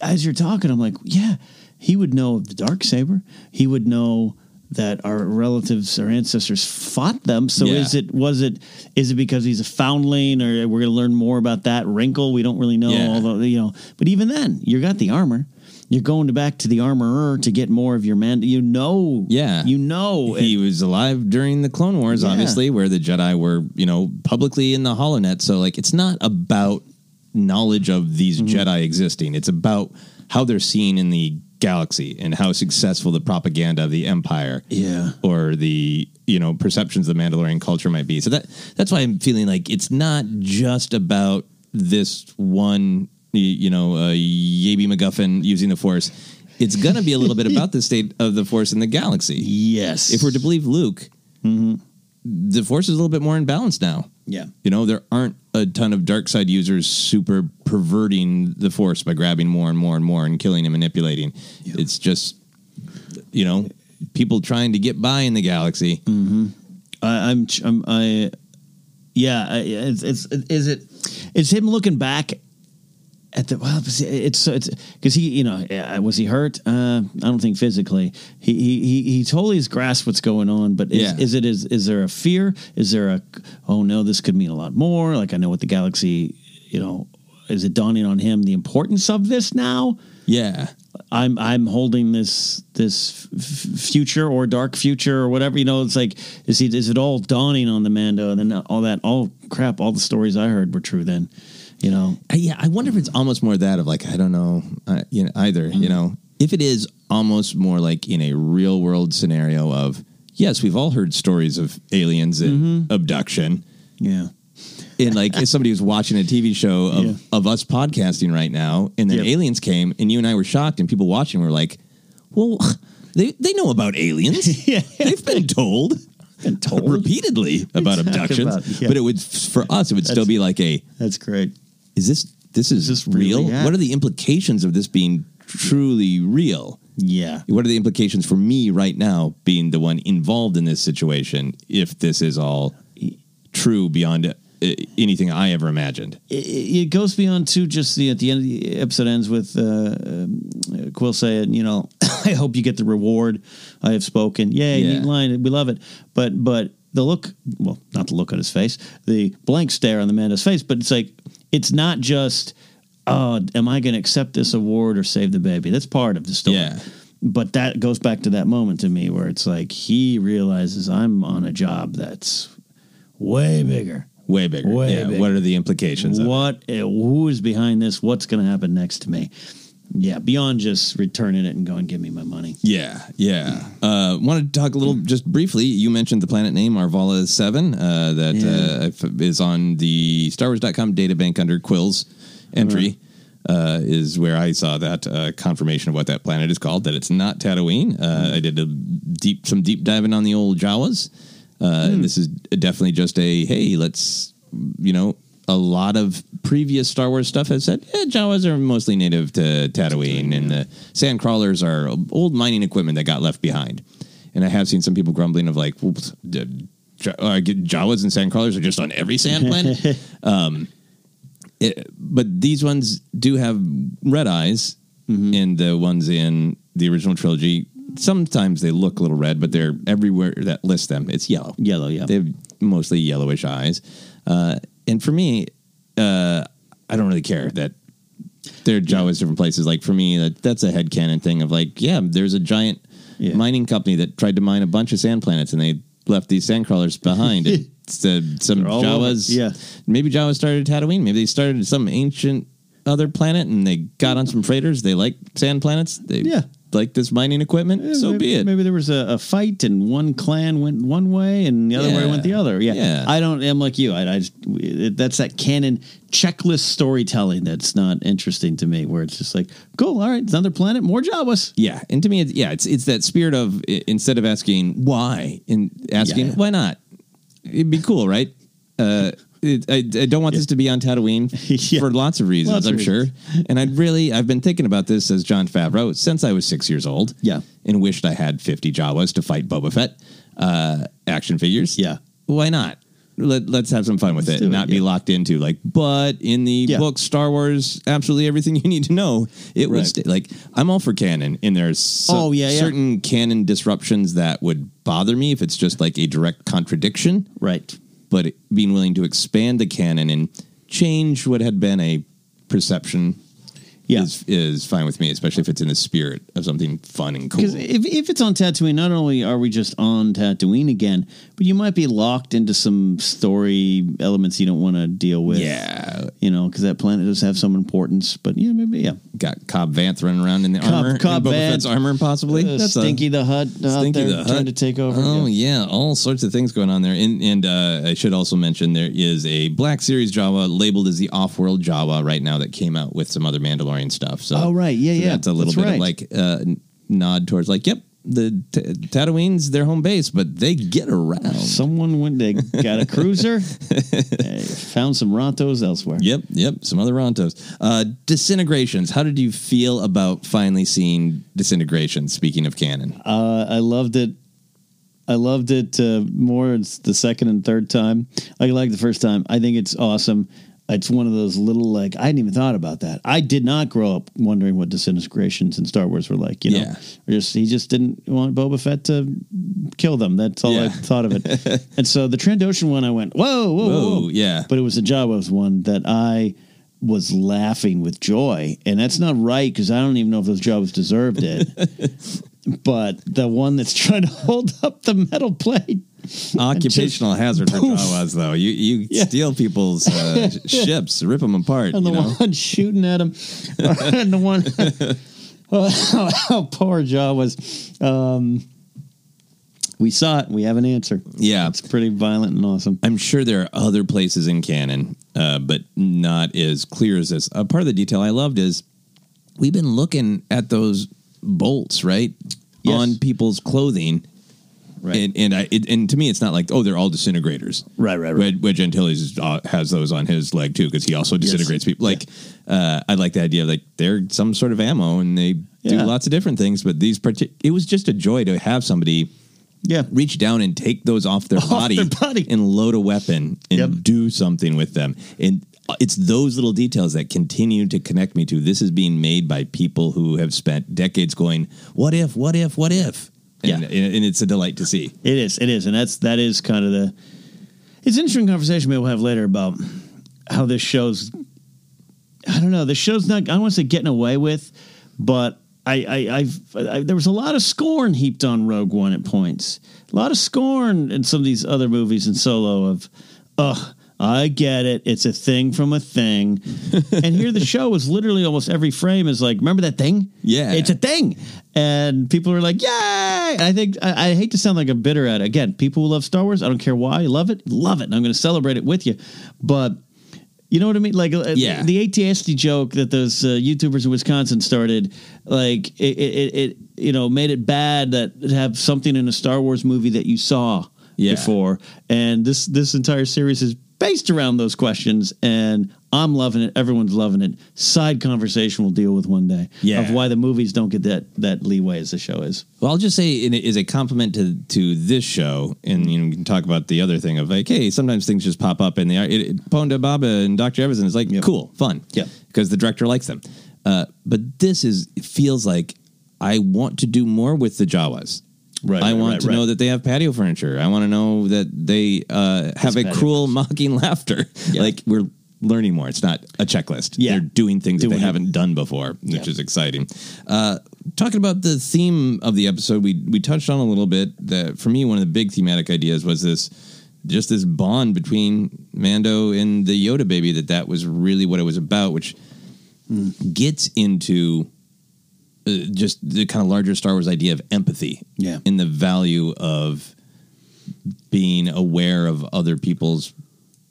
as you're talking, I'm like, yeah, he would know of the dark saber. He would know that our relatives, our ancestors fought them. So Yeah. is it was it is it because he's a foundling, or we're going to learn more about that wrinkle? We don't really know. Yeah. Although you know, but even then, you got the armor. You're going to back to the armorer to get more of your man. You know, Yeah. you know. He was alive during the Clone Wars, Yeah. obviously, where the Jedi were, you know, publicly in the HoloNet. So, like, it's not about knowledge of these Mm-hmm. Jedi existing. It's about how they're seen in the galaxy and how successful the propaganda of the Empire, Yeah. or the you know perceptions of the Mandalorian culture might be. So that that's why I'm feeling like it's not just about this one, y- you know, uh, Yaby MacGuffin using the Force. It's going to be a little bit [LAUGHS] about the state of the Force in the galaxy yes. if we're to believe Luke, the force is a little bit more in balance now. yeah. You know, there aren't a ton of dark side users super perverting the force by grabbing more and more and more and killing and manipulating. It's just, you know, people trying to get by in the galaxy. I, I'm, I'm, I, yeah, I, it's, it's, is it, is him looking back at the, well, it's, it's, it's, cause he, you know, uh, was he hurt? Uh, I don't think physically. He, he, he, he totally has grasped what's going on, but is, Yeah. is it, is, is there a fear? Is there a, oh no, this could mean a lot more? Like I know what the galaxy, you know, is it dawning on him the importance of this now? Yeah. I'm I'm holding this this f- future or dark future or whatever you know. It's like is he is it all dawning on the Mando? And then all that all crap, all the stories I heard were true. Then, you know, I- yeah, I wonder if it's almost more that of like I don't know, uh, you know, either. You mm-hmm. know, if it is almost more like in a real world scenario of yes, we've all heard stories of aliens and mm-hmm. abduction, yeah, and like if somebody was watching a TV show of, Yeah. of us podcasting right now, and then Yep. aliens came, and you and I were shocked, and people watching were like, "Well, [LAUGHS] they they know about aliens. [LAUGHS] Yeah. They've been told." been told. repeatedly about abductions, about? Yeah. but it would for us it would still be like a That's great. Is this this is this real? really? What are the implications of this being truly real? Yeah, What are the implications for me right now being the one involved in this situation if this is all true beyond uh, anything I ever imagined? it, it goes beyond to just the at the end of the episode ends with uh, um, uh, Kuiil saying, you know, [COUGHS] I hope you get the reward. I have spoken. Yay, Yeah. neat line. We love it. But but the look, well, not the look on his face, the blank stare on the man's face, but it's like it's not just oh, am I going to accept this award or save the baby? That's part of the story. Yeah. But that goes back to that moment to me where it's like he realizes I'm on a job that's way bigger. Way bigger. Way yeah. bigger. What are the implications? of it? What? uh, Who is behind this? What's going to happen next to me? Yeah, beyond just returning it and going, give me my money. Yeah, yeah. Uh, wanted to talk a little, just briefly. You mentioned the planet name Arvala Seven, uh, that Yeah. uh, is on the Star Wars.com databank under Kuiil's entry. Uh, is where I saw that uh, confirmation of what that planet is called. That it's not Tatooine. Uh, I did a deep, some deep diving on the old Jawas. Uh, and This is definitely just a hey, let's you know. A lot of previous Star Wars stuff has said yeah, Jawas are mostly native to Tatooine, and the sand crawlers are old mining equipment that got left behind. And I have seen some people grumbling of like, well, d- J- uh, Jawas and sand crawlers are just on every sand planet. [LAUGHS] um, it, but these ones do have red eyes, and the ones in the original trilogy sometimes they look a little red, but they're everywhere that lists them. It's yellow. Yellow, yeah. They have mostly yellowish eyes. Uh, and for me, uh, I don't really care that they're Jawas different places. Like for me, that, that's a head headcanon thing of like, yeah, there's a giant Yeah. mining company that tried to mine a bunch of sand planets and they left these sand crawlers behind. [LAUGHS] it's uh, some. Jawas. Yeah. Maybe Jawas started at Tatooine. Maybe they started some ancient other planet and they got on some freighters. They like sand planets. They Yeah. Like this mining equipment. so maybe, be it. Maybe there was a, a fight and one clan went one way and the other way went the other. Yeah. Yeah. I don't, I'm like you. I, I just, it, that's that canon checklist storytelling that's not interesting to me where it's just like, cool. All right. It's another planet, more Jawas. Yeah, and to me, it's, yeah, it's it's that spirit of instead of asking why and asking Yeah. why not, it'd be cool, right? Uh, it, I, I don't want this to be on Tatooine [LAUGHS] Yeah. for lots of reasons, Lots of I'm sure. And I'd really, I've been thinking about this as Jon Favreau since I was six years old. Yeah. and wished I had 50 Jawas to fight Boba Fett uh, action figures. Yeah. why not? Let, let's have some fun with it and it, not be yeah. locked into like, but in the Yeah. book Star Wars, absolutely everything [LAUGHS] you need to know, it would Right. stay. Like, I'm all for canon, and there's so- Oh, yeah, yeah. certain canon disruptions that would bother me if it's just like a direct contradiction. Right. But being willing to expand the canon and change what had been a perception Yeah. is, is fine with me, especially if it's in the spirit of something fun and cool. Because if, if it's on Tatooine, not only are we just on Tatooine again, but you might be locked into some story elements you don't want to deal with. Yeah. You know, because that planet does have some importance. But yeah, maybe, yeah. Got Cobb Vanth running around in the Cobb- armor, Cobb in Boba Vanth. Armor, possibly. Uh, That's a- Stinky the Hutt Stinky the trying Hutt. to take over. Oh yeah. yeah. all sorts of things going on there. And and uh, I should also mention there is a Black Series Jawa labeled as the Off-World Jawa right now that came out with some other Mandalorian stuff. So Oh, right. Yeah, so yeah. That's a little That's bit of like uh, nod towards like, yep, the t- Tatooine's their home base, but they get around. Someone went, they got a cruiser, [LAUGHS] found some Rontos elsewhere. Yep, yep. Some other Rontos. Uh, disintegrations. How did you feel about finally seeing disintegrations? Speaking of canon, Uh, I loved it. I loved it uh, more. It's the second and third time. I like the first time. I think it's awesome. It's one of those little like I hadn't even thought about that. I did not grow up wondering what disintegrations in Star Wars were like. You know, Yeah. Or just he just didn't want Boba Fett to kill them. That's all I thought of it. [LAUGHS] and so the Trandoshan one, I went whoa, whoa, whoa, Whoa, yeah. But it was the Jawas one that I was laughing with joy, and that's not right because I don't even know if those Jawas deserved it [LAUGHS] but the one that's [LAUGHS] trying to hold up the metal plate. occupational hazard for poof. Jawas, though. You you Yeah. steal people's uh, [LAUGHS] ships, rip them apart. And the know? one shooting at him, [LAUGHS] and the one, oh, poor Jawas. Um, we saw it. We have an answer. Yeah. It's pretty violent and awesome. I'm sure there are other places in canon, uh, but not as clear as this. Uh, part of the detail I loved is we've been looking at those bolts, right, Yes. on people's clothing. Right. And and I it, and to me, it's not like oh they're all disintegrators. Right, right, right. Wedge Antilles uh, has those on his leg too because he also disintegrates people. Like uh, I like the idea of like they're some sort of ammo and they do lots of different things. But these partic- it was just a joy to have somebody Yeah. reach down and take those off their [LAUGHS] Off body, their body. and load a weapon and Yep. do something with them. And it's those little details that continue to connect me to this is being made by people who have spent decades going, what if, what if, what if? And, Yeah. and it's a delight to see. It is. It is, and that's that is kind of the. It's an interesting conversation we'll have later about how this show's I don't know. The show's not. I don't want to say getting away with, but I, I, I've, I, there was a lot of scorn heaped on Rogue One at points. A lot of scorn in some of these other movies in Solo of, oh, I get it. It's a thing from a thing. [LAUGHS] and here the show is literally almost every frame is like, remember that thing? Yeah. It's a thing. And people are like, yay. And I think, I, I hate to sound like a bitter at it. Again, people who love Star Wars, I don't care why, love it, love it. And I'm going to celebrate it with you. But you know what I mean? Like uh, Yeah. the ATSD joke that those uh, YouTubers in Wisconsin started, like it, it, it, you know, made it bad that have something in a Star Wars movie that you saw Yeah. before, and this this entire series is based around those questions, and I'm loving it. Everyone's loving it. Side conversation we'll deal with one day Yeah. of why the movies don't get that that leeway as the show is. Well, I'll just say it is a compliment to to this show, and you know we can talk about the other thing of like, hey, sometimes things just pop up, and they are it, it, Ponda Baba and Doctor Evazan is like cool, fun, Yeah. because the director likes them. Uh, but this is feels like I want to do more with the Jawas. Right, I right, want right, to right. know that they have patio furniture. I want to know that they uh, have a cruel, mocking [LAUGHS] laughter. Like we're learning more. It's not a checklist. Yeah. They're doing things that they it. haven't done before, which is exciting. Uh, talking about the theme of the episode, we we touched on a little bit. That for me, one of the big thematic ideas was this, just this bond between Mando and the Yoda baby. That that was really what it was about, which gets into just the kind of larger Star Wars idea of empathy. Yeah. in the value of being aware of other people's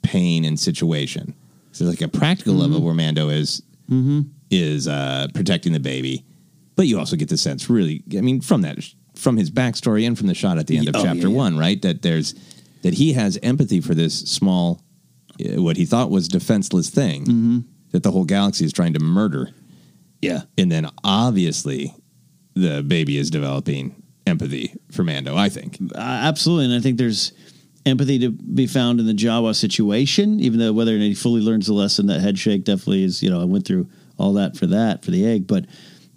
pain and situation. So like a practical level where Mando is is uh, protecting the baby, but you also get the sense, really, I mean, from that from his backstory and from the shot at the end of Oh, chapter yeah, yeah. one, right? That there's that he has empathy for this small, uh, what he thought was defenseless thing that the whole galaxy is trying to murder, Yeah. and then obviously the baby is developing empathy for Mando. I think. Uh, absolutely, and I think there's empathy to be found in the Jawa situation, even though whether or not he fully learns the lesson, that head shake definitely is. You know, I went through all that for that for the egg, but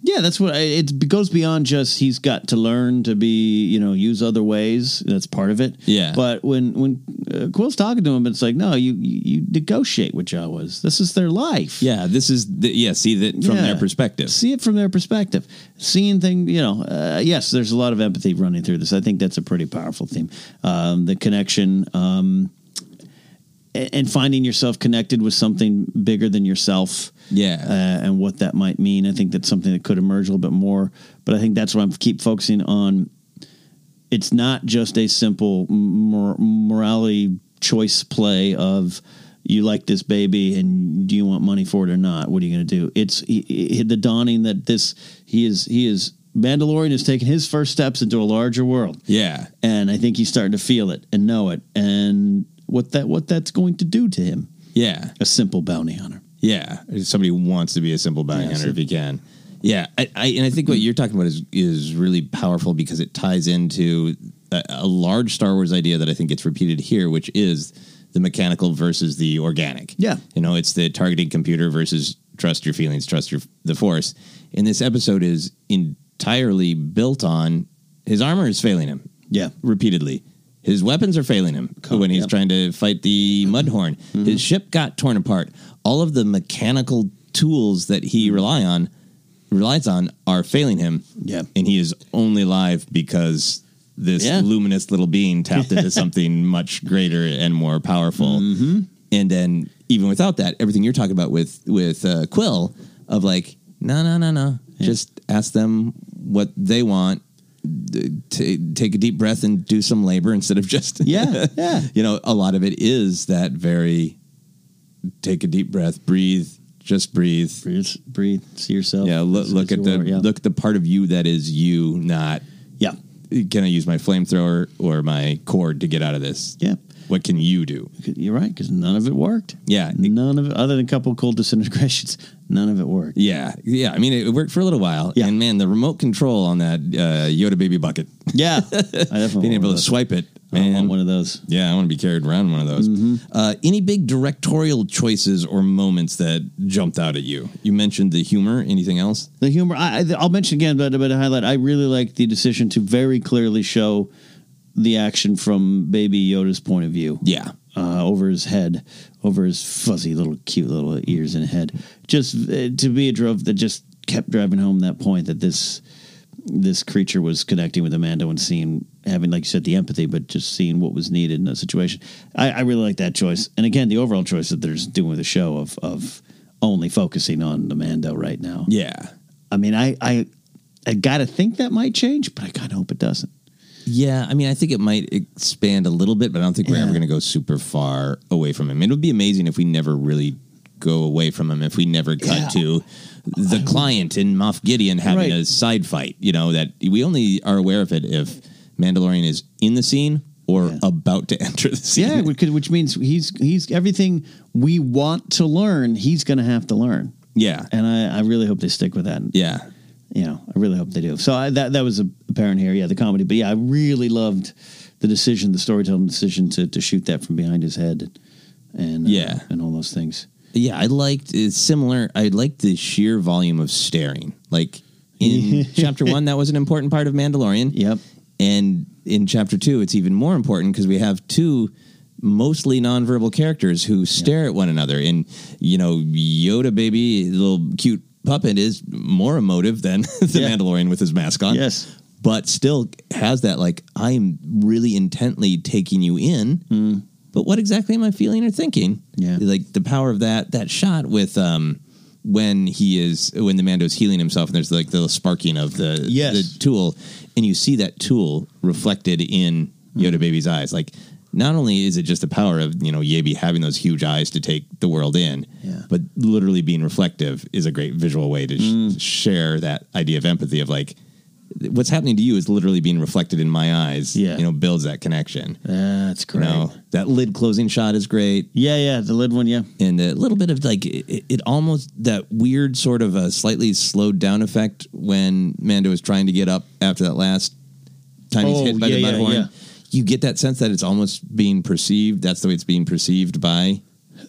yeah, that's what I- it goes beyond just he's got to learn to be, you know, use other ways. That's part of it. Yeah. But when when uh, Kuiil's talking to him, it's like, no, you you negotiate with Jawas. This is their life. Yeah, this is the, yeah. See that from Yeah. their perspective. See it from their perspective. Seeing thing, you know, uh, yes, there's a lot of empathy running through this. I think that's a pretty powerful theme. Um, the connection um, and finding yourself connected with something bigger than yourself. Yeah. Uh, and what that might mean. I think that's something that could emerge a little bit more. But I think that's why I'm keep focusing on. It's not just a simple mor- morality choice play of you like this baby and do you want money for it or not? What are you going to do? It's he, he- the dawning that this he is he is Mandalorian is taking his first steps into a larger world, Yeah, and I think he's starting to feel it and know it, and what that what that's going to do to him. yeah, A simple bounty hunter. Yeah. Somebody wants to be a simple bounty Yeah, hunter so- if he can. Yeah, I, I, and I think what you're talking about is is really powerful because it ties into a, a large Star Wars idea that I think gets repeated here, which is the mechanical versus the organic. Yeah. you know, it's the targeting computer versus trust your feelings, trust your the Force. And this episode is entirely built on his armor is failing him. Yeah. repeatedly. His weapons are failing him when he's yep. trying to fight the Mudhorn. Mm-hmm. His ship got torn apart. All of the mechanical tools that he rely on relies on are failing him. Yeah. and he is only alive because this Yeah. luminous little being tapped into [LAUGHS] something much greater and more powerful. Mm-hmm. And then even without that, everything you're talking about with with uh, Kuiil of like, no, no, no, no, just ask them what they want. T- take a deep breath and do some labor instead of just Yeah, [LAUGHS] yeah. you know a lot of it is that very take a deep breath breathe just breathe Breathe, breathe see yourself. yeah look, look at the are, yeah. look at the part of you that is you not Yeah. can i use my flamethrower or my cord to get out of this Yeah. what can you do You're right, because none of it worked. Yeah. None of it, other than a couple cool disintegrations, none of it worked. yeah yeah i mean it worked for a little while Yeah. and man the remote control on that uh, yoda baby bucket Yeah. [LAUGHS] I definitely being able to swipe it I want one of those. Yeah, I want to be carried around one of those. Mm-hmm. Uh, any big directorial choices or moments that jumped out at you? You mentioned the humor. Anything else? The humor, I, I- I'll mention again, but, but highlight, I really like the decision to very clearly show the action from Baby Yoda's point of view. Yeah, uh, over his head, over his fuzzy little cute little ears and head. Just uh, to be a drove that just kept driving home that point that this this creature was connecting with Amanda and seeing having like you said the empathy, but just seeing what was needed in a situation. I, I really like that choice, and again the overall choice that they're doing with the show of of only focusing on Amanda right now. Yeah. I mean, I I I got to think that might change, but I kind of hope it doesn't. Yeah, I mean, I think it might expand a little bit, but I don't think we're Yeah. ever going to go super far away from him. It would be amazing if we never really go away from him, if we never cut Yeah. to the client and Moff Gideon having Right. a side fight. You know, that we only are aware of it if Mandalorian is in the scene or about to [LAUGHS] enter the scene. Yeah, which, which means he's he's everything we want to learn. He's going to have to learn, Yeah. and I, I really hope they stick with that. Yeah. You know, I really hope they do. So I, that that was apparent here. Yeah, the comedy, but yeah, I really loved the decision, the storytelling decision to to shoot that from behind his head, and uh, Yeah. and all those things. Yeah, I liked it's similar. I liked the sheer volume of staring. Like in [LAUGHS] chapter one, that was an important part of Mandalorian. Yep. And in chapter two, it's even more important because we have two mostly nonverbal characters who stare at one another. And, you know, Yoda baby, little cute puppet is more emotive than [LAUGHS] the Yeah. Mandalorian with his mask on. Yes. But still has that, like, I'm really intently taking you in. But what exactly am I feeling or thinking? Yeah. Like the power of that that shot with um when he is when the Mando's healing himself and there's like the sparking of the Yes. the tool and you see that tool reflected in Yoda baby's eyes. Like not only is it just the power of, you know, Yabi having those huge eyes to take the world in, Yeah. but literally being reflective is a great visual way to sh- Mm. share that idea of empathy of like what's happening to you is literally being reflected in my eyes. Yeah. You know, builds that connection. That's You great. know, that lid closing shot is great Yeah, yeah, the lid one. Yeah, and a little bit of like it, it almost that weird sort of a slightly slowed down effect when Mando is trying to get up after that last time he's Oh, hit by yeah, the yeah, mud horn. yeah. You get that sense that it's almost being perceived. That's the way it's being perceived by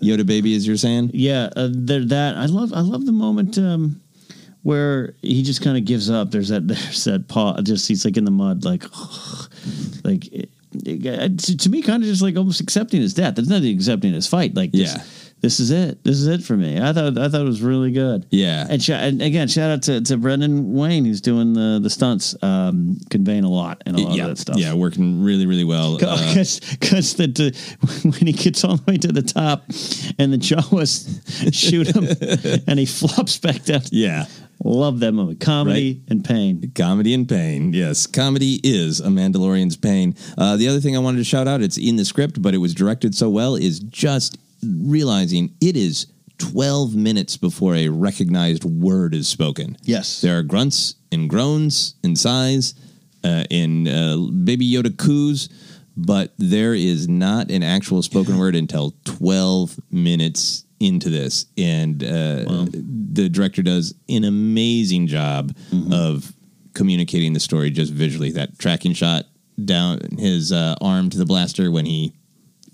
Yoda baby, as you're saying. yeah. Uh, there, that I love. I love the moment um, where he just kind of gives up. There's that. [LAUGHS] There's that paw. Just he's like in the mud, like, [SIGHS] like. It, it- to, me, kind of just like almost accepting his death. It's not accepting his fight. Like, Yeah. this is it. This is it for me. I thought. I thought it was really good. Yeah. And, sh- and again, shout out to, to Brendan Wayne who's doing the the stunts, um, conveying a lot and a lot yeah, of that stuff. yeah, working really, really well. Because that uh, [LAUGHS] when he gets all the way to the top and the Jawas shoot him [LAUGHS] and he flops back down. yeah. Love that movie. Comedy and pain. Comedy and pain. Yes, comedy is a Mandalorian's pain. Uh, the other thing I wanted to shout out, it's in the script, but it was directed so well, is just realizing it is 12 minutes before a recognized word is spoken. Yes. There are grunts and groans and sighs uh, in uh, Baby Yoda coos, but there is not an actual spoken word until 12 minutes into this. And uh, the director does an amazing job of communicating the story just visually. That tracking shot down his uh, arm to the blaster when he.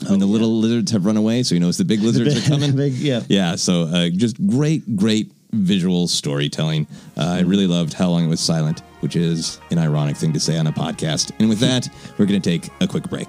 When the little lizards have run away, so he knows the big [LAUGHS] lizards are coming. Big- yeah. Yeah, so uh, just great, great visual storytelling. Uh, I really loved How Long It Was Silent, which is an ironic thing to say on a podcast. And with that, we're going to take a quick break.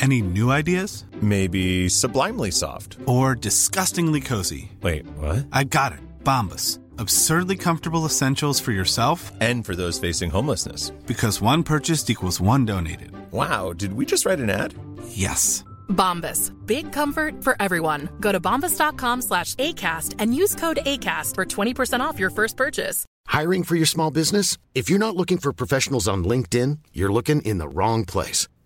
Any new ideas? Maybe sublimely soft. Or disgustingly cozy. Wait, what? I got it. Bombas. Absurdly comfortable essentials for yourself and for those facing homelessness. Because one purchased equals one donated. Wow, did we just write an ad? Yes. Bombas. Big comfort for everyone. Go to bombas.com slash ACAST and use code ACAST for 20% off your first purchase. Hiring for your small business? If you're not looking for professionals on LinkedIn, you're looking in the wrong place.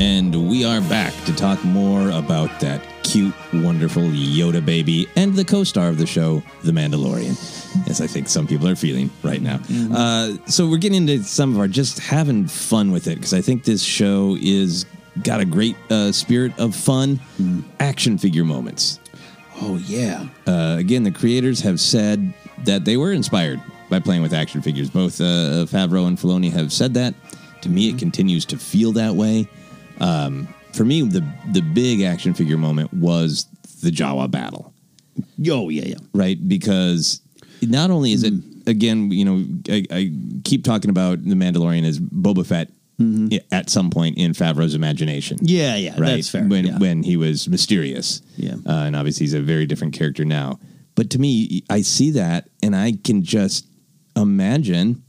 And we are back to talk more about that cute, wonderful Yoda baby and the co star of the show, The Mandalorian, as I think some people are feeling right now. Uh, so we're getting into some of our just having fun with it because I think this show is got a great uh, spirit of fun action figure moments. Oh, yeah. Uh, again, the creators have said that they were inspired by playing with action figures. Both uh, Favreau and Filoni have said that. To me, it continues to feel that way. Um, for me, the the big action figure moment was the Jawa battle. Oh yeah, yeah. Right, because not only is it again, you know, I, I keep talking about the Mandalorian as Boba Fett i- at some point in Favreau's imagination. Yeah, yeah, right. that's fair, When yeah. when he was mysterious, Yeah. uh, and obviously he's a very different character now. But to me, I see that, and I can just imagine,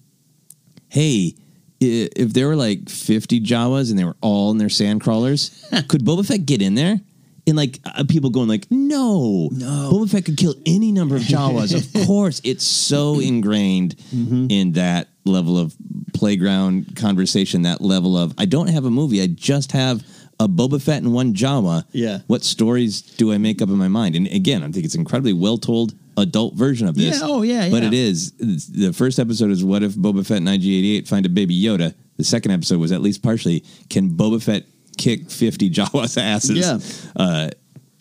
hey. If there were like 50 Jawas and they were all in their sand crawlers, [LAUGHS] could Boba Fett get in there? And like uh, people going like, no, no, Boba Fett could kill any number of Jawas. of [LAUGHS] course, it's so ingrained in that level of playground conversation. That level of I don't have a movie, I just have a Boba Fett and one Jawa. Yeah. what stories do I make up in my mind? And again, I think it's incredibly well told adult version of this. Yeah, oh, yeah, But yeah. it is the first episode is what if Boba Fett and IG88 find a baby Yoda. The second episode was at least partially can Boba Fett kick fifty [LAUGHS] Jawas asses? Yeah. Uh,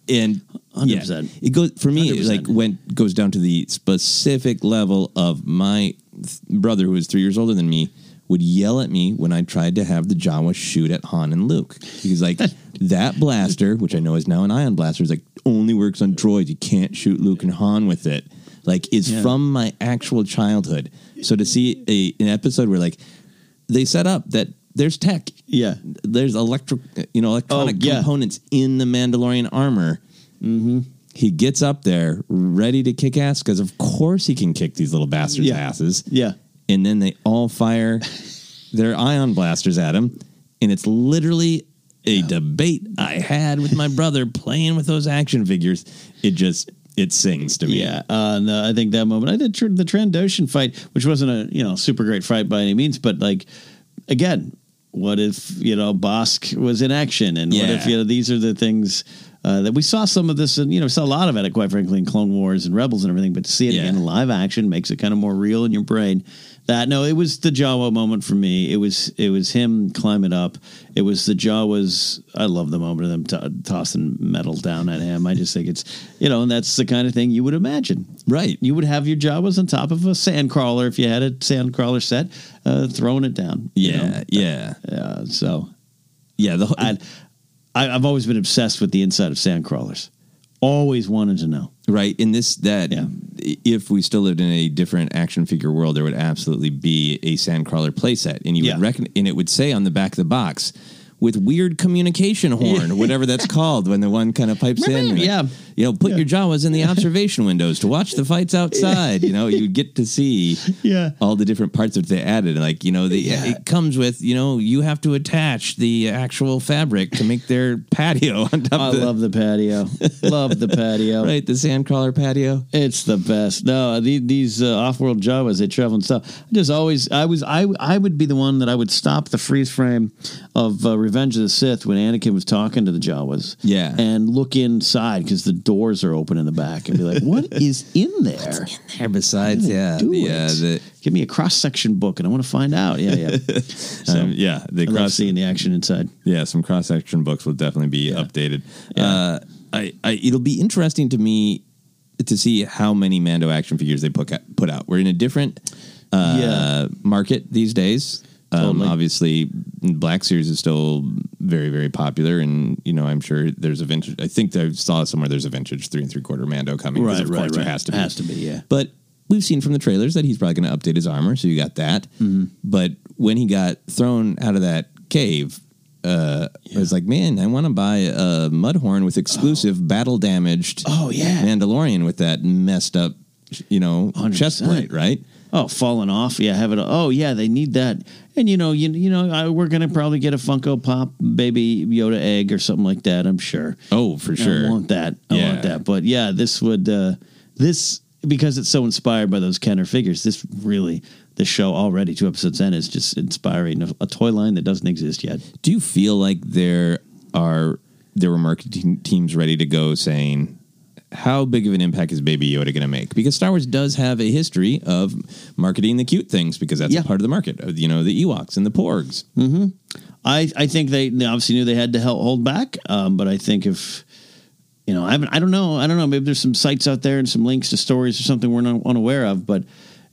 and 100%. it goes for me. It 100%. like went goes down to the specific level of my th- brother, who is three years older than me, would yell at me when I tried to have the Jawa shoot at Han and Luke. He's like, [LAUGHS] that blaster, which I know is now an ion blaster, is like only works on droids. You can't shoot Luke and Han with it. Like, is Yeah. from my actual childhood. So to see a, an episode where like they set up that there's tech, Yeah. there's electric, you know, electronic Oh, yeah. components in the Mandalorian armor. Mm-hmm. He gets up there ready to kick ass because, of course, he can kick these little bastards' Yeah. asses. Yeah. And then they all fire their ion blasters at him, and it's literally a debate I had with my brother playing with those action figures. It just it sings to me. Yeah, uh, and, uh, I think that moment. I did tr- the Trandoshan fight, which wasn't a you know super great fight by any means, but like again, what if you know Bossk was in action, and what if you know these are the things. Uh, that we saw some of this, and you know, saw a lot of it, quite frankly, in Clone Wars and Rebels and everything. But to see it Yeah. again in live action makes it kind of more real in your brain. That no, it was the Jawa moment for me. It was it was him climbing up. It was the Jawas. I love the moment of them to tossing metal down at him. I just think it's you know, and that's the kind of thing you would imagine, right? You would have your Jawas on top of a sandcrawler if you had a sandcrawler set, uh, throwing it down. you Yeah, know? yeah, yeah. So yeah, the I, I, I've always been obsessed with the inside of sand crawlers. Always wanted to know. Right. In this, that if we still lived in a different action figure world, there would absolutely be a Sandcrawler playset, and you Yeah. would reckon, and it would say on the back of the box with weird communication horn, whatever that's [LAUGHS] called, when the one kind of pipes in. like, Yeah. You know, put your Jawas in the [LAUGHS] observation windows to watch the fights outside. You know, you get to see Yeah. all the different parts that they added. Like, you know, the, Yeah. it comes with, you know, you have to attach the actual fabric to make their [LAUGHS] patio on top I the, love the patio. love the patio. right, the Sandcrawler patio. It's the best. No, the, these uh, off-world Jawas, they travel and stuff. I just always, I was, I, I would be the one that I would stop the freeze frame of uh, Revenge of the Sith when Anakin was talking to the Jawas. Yeah. and look inside because the doors are open in the back, and be like, "What [LAUGHS] is in there?" There besides, yeah, do the, uh, Give me a cross section book, and I want to find out. Yeah, yeah. [LAUGHS] Um, yeah, the I cross seeing the action inside. yeah, some cross section books will definitely be updated. Uh, I, I it'll be interesting to me to see how many Mando action figures they put put out. We're in a different uh, Yeah. market these days. Um, Totally. obviously, Black Series is still very, very popular, and you know, I'm sure there's a vintage. I think I saw somewhere there's a vintage three and three quarter Mando coming. Right, of right, course there right. has to be. Has to be, yeah. But we've seen from the trailers that he's probably going to update his armor, so you got that. Mm-hmm. But when he got thrown out of that cave, uh, I was like, man, I want to buy a Mudhorn with exclusive battle damaged. Oh, yeah. Mandalorian with that messed up, you know, chest 100%. plate, right? Oh, falling off. Yeah, have it. Oh, yeah, they need that. And you know, you you know, I, we're gonna probably get a Funko Pop baby Yoda egg or something like that. I'm sure. Oh, for sure. I want that. I Yeah. want that. But yeah, this would uh this because it's so inspired by those Kenner figures. This really, the show already two episodes in is just inspiring a, a toy line that doesn't exist yet. Do you feel like there are there were marketing teams ready to go saying how big of an impact is Baby Yoda going to make? Because Star Wars does have a history of marketing the cute things because that's Yeah. a part of the market. You know, the Ewoks and the Porgs. Mm-hmm. I I think they, they obviously knew they had to hel- hold back, um, but I think if you know, I haven't, I don't know, I don't know. Maybe there's some sites out there and some links to stories or something we're not unaware of, but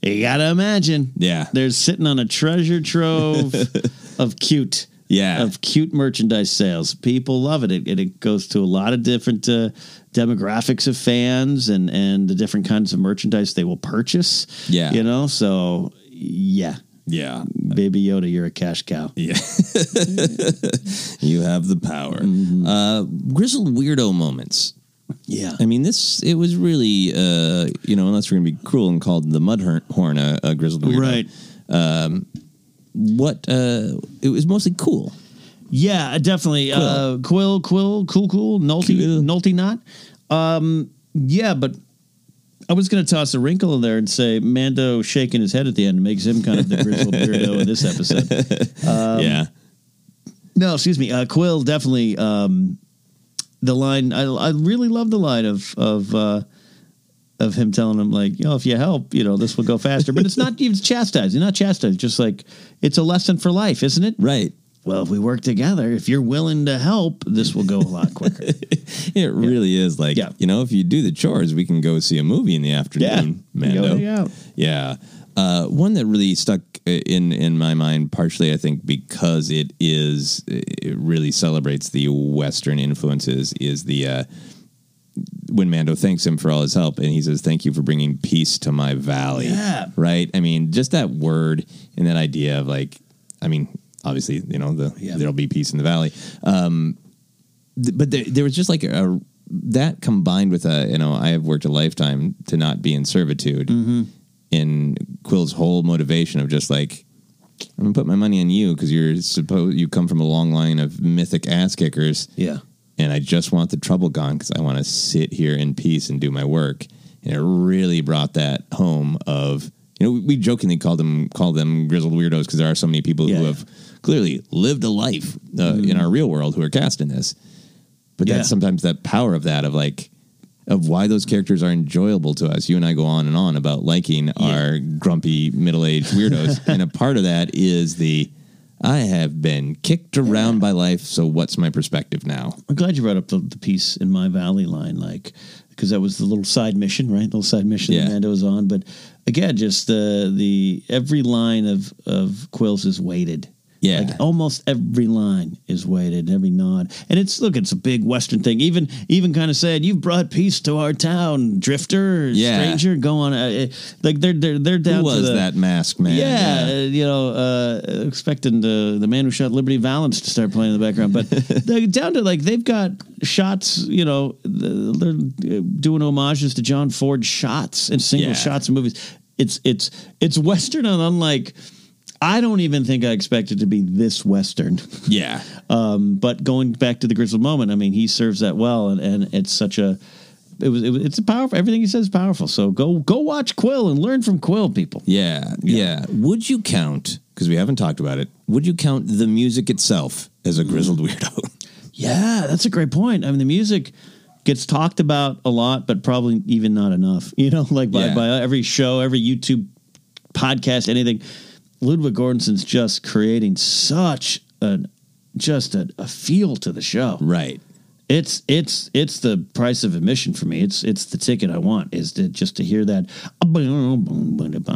you gotta imagine, Yeah. they're sitting on a treasure trove [LAUGHS] of cute. Yeah. of cute merchandise sales. People love it. It, it goes to a lot of different uh, demographics of fans and and the different kinds of merchandise they will purchase. Yeah. you know. So yeah, Yeah. Baby Yoda, you're a cash cow. Yeah. [LAUGHS] you have the power. Uh, grizzled weirdo moments. Yeah. I mean, this, it was really, uh, you know, unless we're going to be cruel and called the mud horn- horn a, a grizzled weirdo. Right. Um, what, uh, it was mostly cool. Yeah, definitely. Kuiil. Uh, Kuiil, Kuiil, Cool, Cool, Nolte, Nolte Knot. Um, yeah, but I was going to toss a wrinkle in there and say Mando shaking his head at the end makes him kind of the grizzled [LAUGHS] weirdo in this episode. Um, yeah. No, excuse me. Uh, Kuiil definitely. Um, the line I, I really love the line of of uh, of him telling him like, you know, if you help, you know, this will go faster. But it's not even chastised. It's not chastised. Just like it's a lesson for life, isn't it? Right. Well, if we work together, if you're willing to help, this will go a lot [LAUGHS] quicker. It really is like, Yeah. you know, if you do the chores, we can go see a movie in the afternoon. Yeah. Mando. Yeah. Uh, one that really stuck in in my mind, partially I think because it is it really celebrates the Western influences, is the uh, when Mando thanks him for all his help, and he says, "Thank you for bringing peace to my valley." Yeah. Right. I mean, just that word and that idea of like, I mean, obviously, you know, the Yeah. there'll be peace in the valley. Um, th- but there, there was just like a that combined with a you know I have worked a lifetime to not be in servitude Mm-hmm. in Kuiil's whole motivation of just like I'm gonna put my money on you because you're supposed you come from a long line of mythic ass kickers. Yeah. And I just want the trouble gone because I want to sit here in peace and do my work. And it really brought that home of you know we jokingly call them call them grizzled weirdos because there are so many people who have clearly lived a life uh, in our real world who are cast in this. But Yeah. that's sometimes that power of that of like of why those characters are enjoyable to us. You and I go on and on about liking our grumpy middle aged weirdos, [LAUGHS] and a part of that is the I have been kicked around by life, so what's my perspective now? I'm glad you brought up the, the piece in my valley line, like because that was the little side mission, right? The little side mission Yeah. that Mando was on. But again, just the the every line of of Kuiil's is weighted. Yeah. like almost every line is weighted, every nod, and it's look, it's a big Western thing. Even even kind of said, "You've brought peace to our town, drifter, Yeah. stranger." Go on, uh, like they're they're they're down Who was to the, that mask man? yeah, uh, you know, uh, expecting the the man who shot Liberty Valance to start playing in the background, but [LAUGHS] they're down to like they've got shots. You know, they're uh, doing homages to John Ford shots and single Yeah. shots in movies. It's it's it's Western and unlike. I don't even think I expected to be this Western. [LAUGHS] Yeah. Um, but going back to the Grizzled moment, I mean, he serves that well, and, and it's such a. It was, it was. It's a powerful. Everything he says is powerful. So go go watch Kuiil and learn from Kuiil, people. Yeah, yeah. Would you count, because we haven't talked about it, would you count the music itself as a grizzled weirdo? [LAUGHS] Yeah, that's a great point. I mean, the music gets talked about a lot, but probably even not enough. [LAUGHS] You know, like by, Yeah. by every show, every YouTube podcast, anything. Ludwig Göransson's just creating such an just a, a feel to the show. Right. It's it's it's the price of admission for me. It's it's the ticket I want is to just to hear that. I'm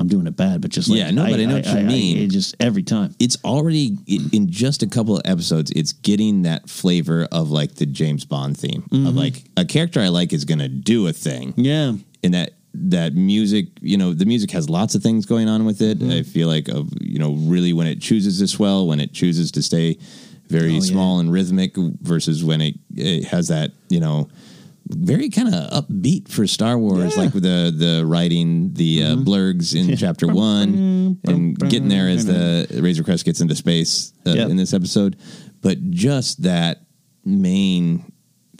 doing it bad, but just like Yeah, no, but I know what you mean. it just every time. It's already, in just a couple of episodes, it's getting that flavor of like the James Bond theme. Of Mhm. like, a character I like is going to do a thing. Yeah. And that, that music, you know, the music has lots of things going on with it. Mm-hmm. I feel like, of you know, really when it chooses to swell, when it chooses to stay very Oh, yeah. small and rhythmic versus when it, it has that, you know, very kind of upbeat for Star Wars, like the the writing the uh, Mm-hmm. blurrgs in [LAUGHS] Chapter One, and getting there as the Razor Crest gets into space uh, Yep. in this episode. But just that main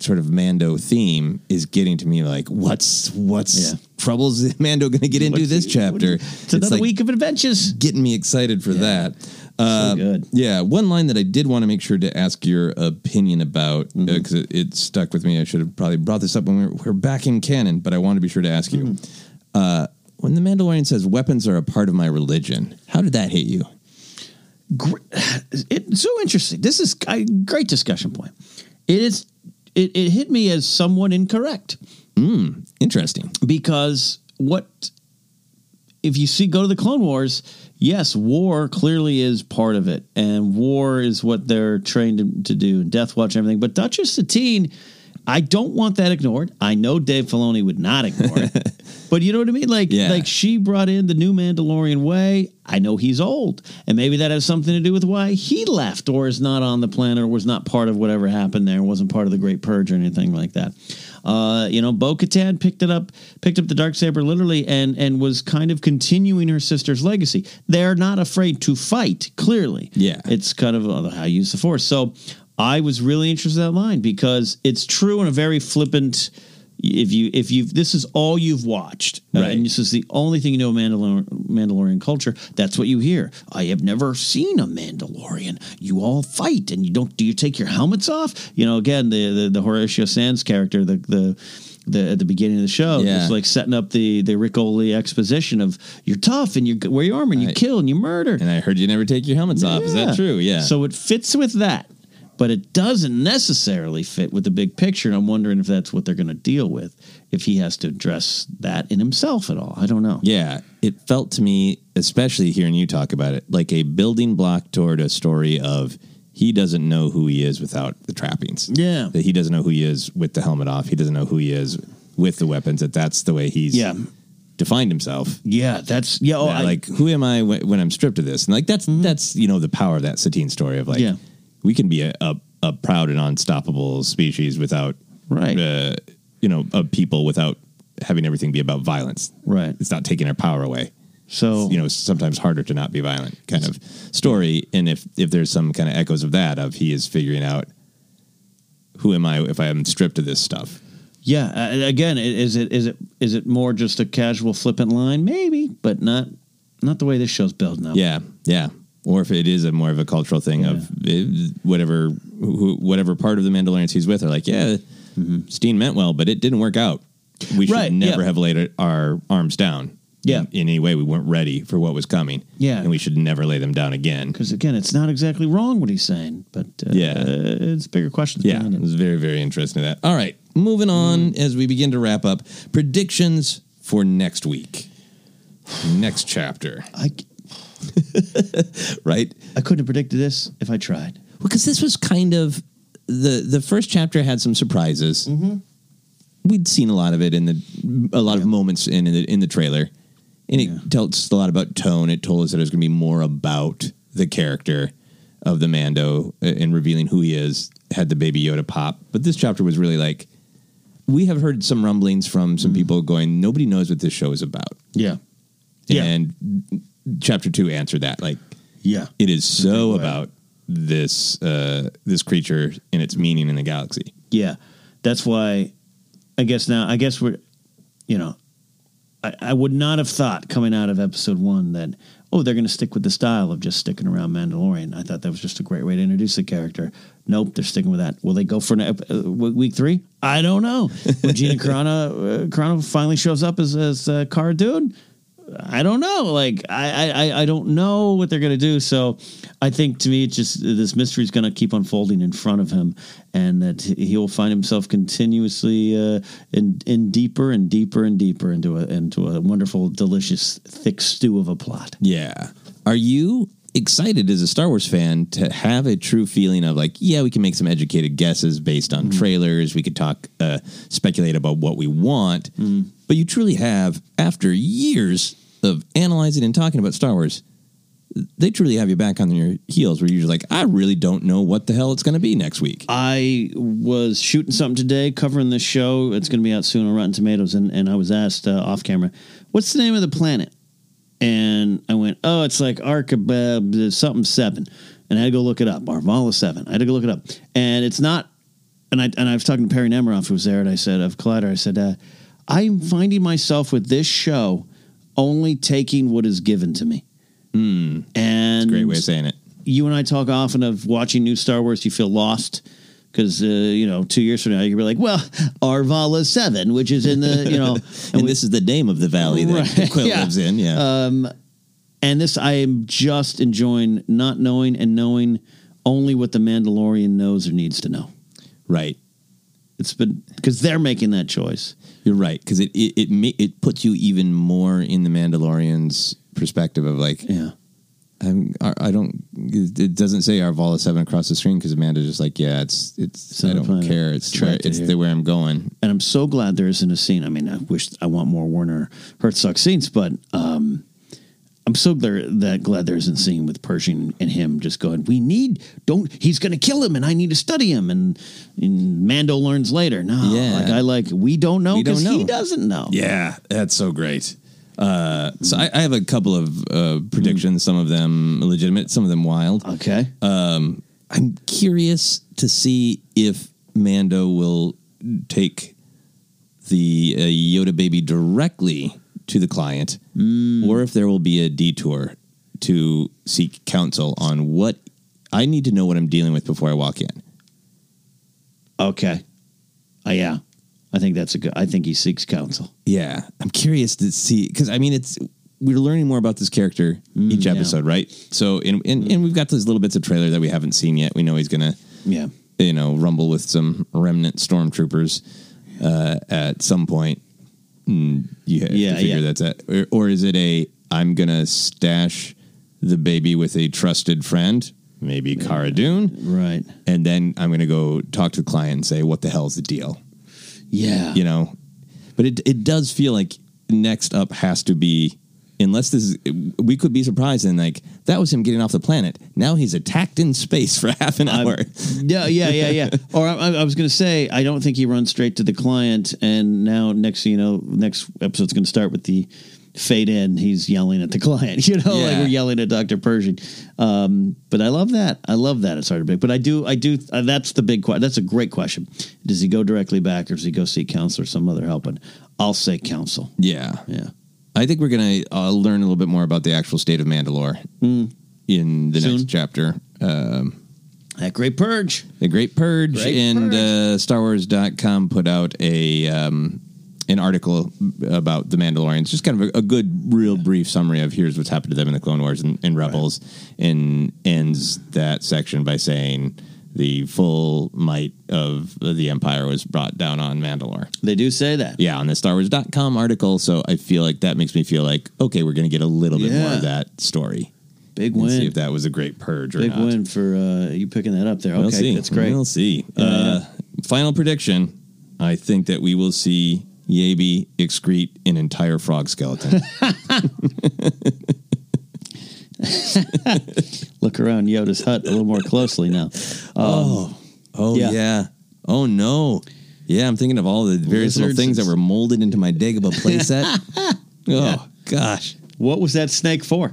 sort of Mando theme is getting to me like, what's what's Yeah. troubles is [LAUGHS] Mando going to get into What's this he- chapter? is- It's another like week of adventures. getting me excited for that. Uh, good. Yeah, one line that I did want to make sure to ask your opinion about because Mm-hmm. it, it stuck with me. I should have probably brought this up when we were, we were back in canon, but I want to be sure to ask you. Mm-hmm. Uh, when the Mandalorian says weapons are a part of my religion, how did that hit you? [SIGHS] it's so interesting. This is a great discussion point. It is. It, it hit me as somewhat incorrect Mm, interesting. because what if you see go to the Clone Wars? Yes, war clearly is part of it, and war is what they're trained to, to do, and Death Watch and everything. But Duchess Satine, I don't want that ignored. I know Dave Filoni would not ignore it, [LAUGHS] but you know what I mean. Like, Yeah. like she brought in the new Mandalorian way. I know he's old, and maybe that has something to do with why he left or is not on the planet or was not part of whatever happened there. wasn't part of the Great Purge or anything like that. Uh, you know, Bo Katan picked it up, picked up the dark saber literally, and and was kind of continuing her sister's legacy. They're not afraid to fight. Clearly, Yeah. it's kind of uh, how you use the force. So I was really interested in that line because it's true in a very flippant. If you if you this is all you've watched, uh, and this is the only thing you know of Mandalor- Mandalorian culture, that's what you hear. I have never seen a Mandalorian. You all fight, and you don't. Do you take your helmets off? You know, again, the the, the Horatio Sanz character, the the. The, at the beginning of the show, Yeah. it's like setting up the the Rick Oley exposition of you're tough and you wear your armor and you Right. kill and you murder. And I heard you never take your helmets off. Is that true? Yeah. So it fits with that, but it doesn't necessarily fit with the big picture. And I'm wondering if that's what they're going to deal with, if he has to address that in himself at all. I don't know. Yeah, it felt to me, especially hearing you talk about it, like a building block toward a story of he doesn't know who he is without the trappings. Yeah. That he doesn't know who he is with the helmet off. He doesn't know who he is with the weapons. That that's the way he's Yeah. defined himself. Yeah, that's yeah. Oh, That, I, Mm-hmm. like who am I when, when I'm stripped of this? And like that's that's you know the power of that Satine story of like Yeah. We can be a, a, a proud and unstoppable species without Right. uh, you know of people without having everything be about violence. Right. It's not taking our power away. So you know sometimes harder to not be violent kind of story. And if if there's some kind of echoes of that of he is figuring out who am I if I am stripped of this stuff. Yeah. Uh, again, is it is it is it more just a casual flippant line? Maybe, but not not the way this show's built now. Yeah, yeah. Or if it is a more of a cultural thing of eh, whatever who, whatever part of the Mandalorians he's with are like, yeah, Satine meant well, but it didn't work out. We should Mm-hmm. Right, never yeah. have laid our arms down. Yeah. in, in any way we weren't ready for what was coming. Yeah. and we should never lay them down again. Because again, it's not exactly wrong what he's saying, but uh, Yeah. it's bigger questions. Yeah, it it. was very, very interesting. That. All right, moving on as we begin to wrap up. Predictions for next week, next chapter. I [LAUGHS] right. I couldn't have predicted this if I tried. Well, because this was kind of the the first chapter had some surprises. Mm-hmm. We'd seen a lot of it in the a lot of moments in, in the in the trailer, and it tells us a lot about tone. It told us that it was going to be more about the character of the Mando uh, and revealing who he is. Had the Baby Yoda pop, but this chapter was really like we have heard some rumblings from some people going, nobody knows what this show is about. Mm-hmm. Yeah. Yeah. Chapter two answered that. Like, Yeah. it is so about this uh, this creature and its meaning in the galaxy. Yeah, that's why. I guess now, I guess we're, you know, I, I would not have thought coming out of episode one that oh they're going to stick with the style of just sticking around Mandalorian. I thought that was just a great way to introduce the character. Nope, they're sticking with that. Will they go for an, ep- uh, week three? I don't know. When Gina [LAUGHS] Carano, uh, Carano finally shows up as as uh, Cara Dune, I don't know. Like I, I I don't know what they're gonna do. So I think to me, it's just this mystery is gonna keep unfolding in front of him, and that he will find himself continuously uh, in in deeper and deeper and deeper into a into a wonderful, delicious, thick stew of a plot. Yeah. Are you excited as a Star Wars fan to have a true feeling of like, yeah, we can make some educated guesses based on trailers. We could talk, uh, speculate about what we want, but you truly have, after years of analyzing and talking about Star Wars, they truly have you back on your heels where you're just like, I really don't know what the hell it's going to be next week. I was shooting something today, covering this show. It's going to be out soon on Rotten Tomatoes, and, and I was asked uh, off camera, "What's the name of the planet?" And I went, "Oh, it's like Archibald something seven," and I had to go look it up. Arvala seven. I had to go look it up, and it's not. And I and I was talking to Perry Nemiroff, who was there, and I said of Collider, I said, uh, "I'm finding myself with this show only taking what is given to me." And Great way of saying it. you and I talk often of watching new Star Wars, you feel lost because uh, you know two years from now you'll be like, well, Arvala Seven, which is in the you know, [LAUGHS] And, this is the name of the valley that Right, Kuiil yeah. lives in. Yeah. um, and this I am just enjoying not knowing and knowing only what the Mandalorian knows or needs to know. right. It's been because they're making that choice. You're right because it it it, ma- it puts you even more in the Mandalorian's perspective of like Yeah. I'm I I don't it doesn't say Arvala seven across the screen because Amanda's just like yeah it's it's, I don't planet. care it's where, Attracted it's here. the where I'm going and I'm so glad there isn't a scene. I mean, I wish I want more Werner Herzog scenes, but um, I'm so glad that glad there isn't a scene with Pershing and him just going. We need don't. He's going to kill him, and I need to study him. And, and Mando learns later. No, Yeah. like I like we don't know because he doesn't know. yeah that's so great uh, so I, I have a couple of uh, predictions some of them legitimate some of them wild Okay. um, I'm curious to see if Mando will take the uh, Yoda baby directly to the client, or if there will be a detour to seek counsel on what I need to know what I'm dealing with before I walk in. Okay. Uh, yeah. I think that's a good. I think he seeks counsel. Yeah, I'm curious to see because I mean it's we're learning more about this character each yeah. episode, right? So and, and and we've got those little bits of trailer that we haven't seen yet. We know he's gonna Yeah. you know, rumble with some remnant stormtroopers uh, at some point. Mm, you have Yeah, to figure yeah. that's it. Or, or is it a I'm gonna stash the baby with a trusted friend, maybe Cara Dune, Right. and then I'm gonna go talk to the client and say, "What the hell's the deal?" Yeah. You know, but it it does feel like next up has to be. Unless this is, we could be surprised and like that was him getting off the planet. Now he's attacked in space for [LAUGHS] half an hour. Yeah, yeah, yeah, yeah. [LAUGHS] or I, I was going to say, I don't think he runs straight to the client, and now next, you know, next episode's going to start with the fade in, he's yelling at the [LAUGHS] client. You know, like we're yelling at Dr. Pershing. Um, but I love that. I love that. It's hard to pick. But I do, I do, uh, that's the big question. That's a great question. Does he go directly back or does he go seek counsel or some other help? And I'll say counsel. Yeah. Yeah. I think we're going to uh, learn a little bit more about the actual state of Mandalore in the Soon. next chapter. Um, that Great Purge. The Great Purge. Great and uh, StarWars.com put out a um, an article about the Mandalorians, just kind of a, a good, real brief summary of here's what's happened to them in the Clone Wars and, and Rebels, and ends that section by saying the full might of the Empire was brought down on Mandalore. They do say that. Yeah, on the StarWars.com article. So I feel like that makes me feel like, okay, we're going to get a little bit more of that story. Big win. See if that was a great purge or Big win for uh, you picking that up there. Okay, We'll see. that's great. We'll see. Yeah, uh, Final prediction: I think that we will see Yabi excrete an entire frog skeleton. [LAUGHS] [LAUGHS] [LAUGHS] Look around Yoda's hut a little more closely now. Um, oh, yeah. yeah. Oh no. Yeah, I'm thinking of all the various little things that were molded into my Dagobah playset. [LAUGHS] oh gosh. What was that snake for?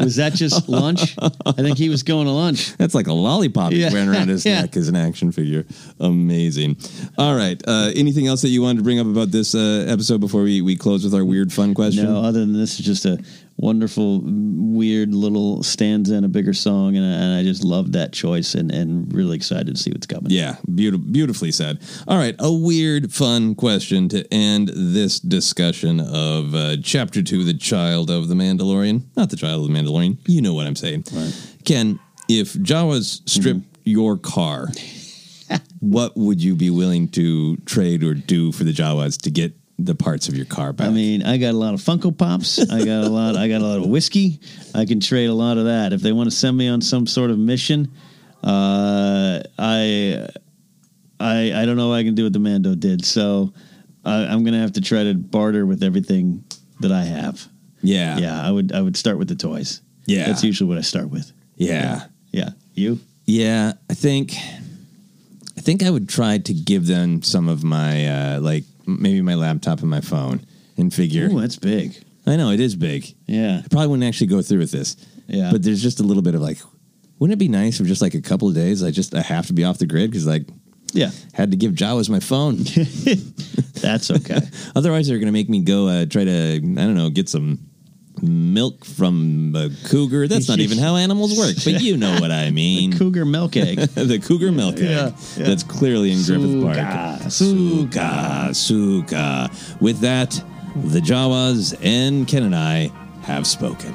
was that just [LAUGHS] lunch? I think he was going to lunch. That's like a lollipop Yeah. he's wearing around his Yeah. neck as an action figure. Amazing. All right. Uh, anything else that you wanted to bring up about this uh, episode before we, we close with our weird fun question? No, other than this is just a wonderful, weird little stanza and a bigger song, and I, and I just love that choice, and, and really excited to see what's coming. Yeah, beautiful, beautifully said. All right, a weird, fun question to end this discussion of uh, Chapter Two: The Child of the Mandalorian. Not the Child of the Mandalorian. You know what I'm saying, Ken? If Jawas stripped your car, [LAUGHS] what would you be willing to trade or do for the Jawas to get the parts of your car back? I mean, I got a lot of Funko Pops. I got a [LAUGHS] lot. I got a lot of whiskey. I can trade a lot of that. If they want to send me on some sort of mission, uh, I, I, I don't know what I can do what the Mando did. So I, I'm gonna have to try to barter with everything that I have. Yeah, yeah. I would. I would start with the toys. Yeah. that's usually what I start with. Yeah. Yeah. You? Yeah, I think I think I would try to give them some of my uh like maybe my laptop and my phone and figure Ooh, that's big. I know it is big. Yeah. I probably wouldn't actually go through with this. Yeah. But there's just a little bit of like wouldn't it be nice if just like a couple of days I just I have to be off the grid cuz like Yeah. had to give Jawas my phone. [LAUGHS] That's okay. [LAUGHS] Otherwise they're going to make me go uh, try to I don't know, get some milk from a cougar. That's not even how animals work, but you know what I [LAUGHS] mean. Cougar milk egg. [LAUGHS] the cougar milk egg. Yeah, yeah. That's clearly in Griffith Park. Suka, Suka, Suka. With that, the Jawas and Ken and I have spoken.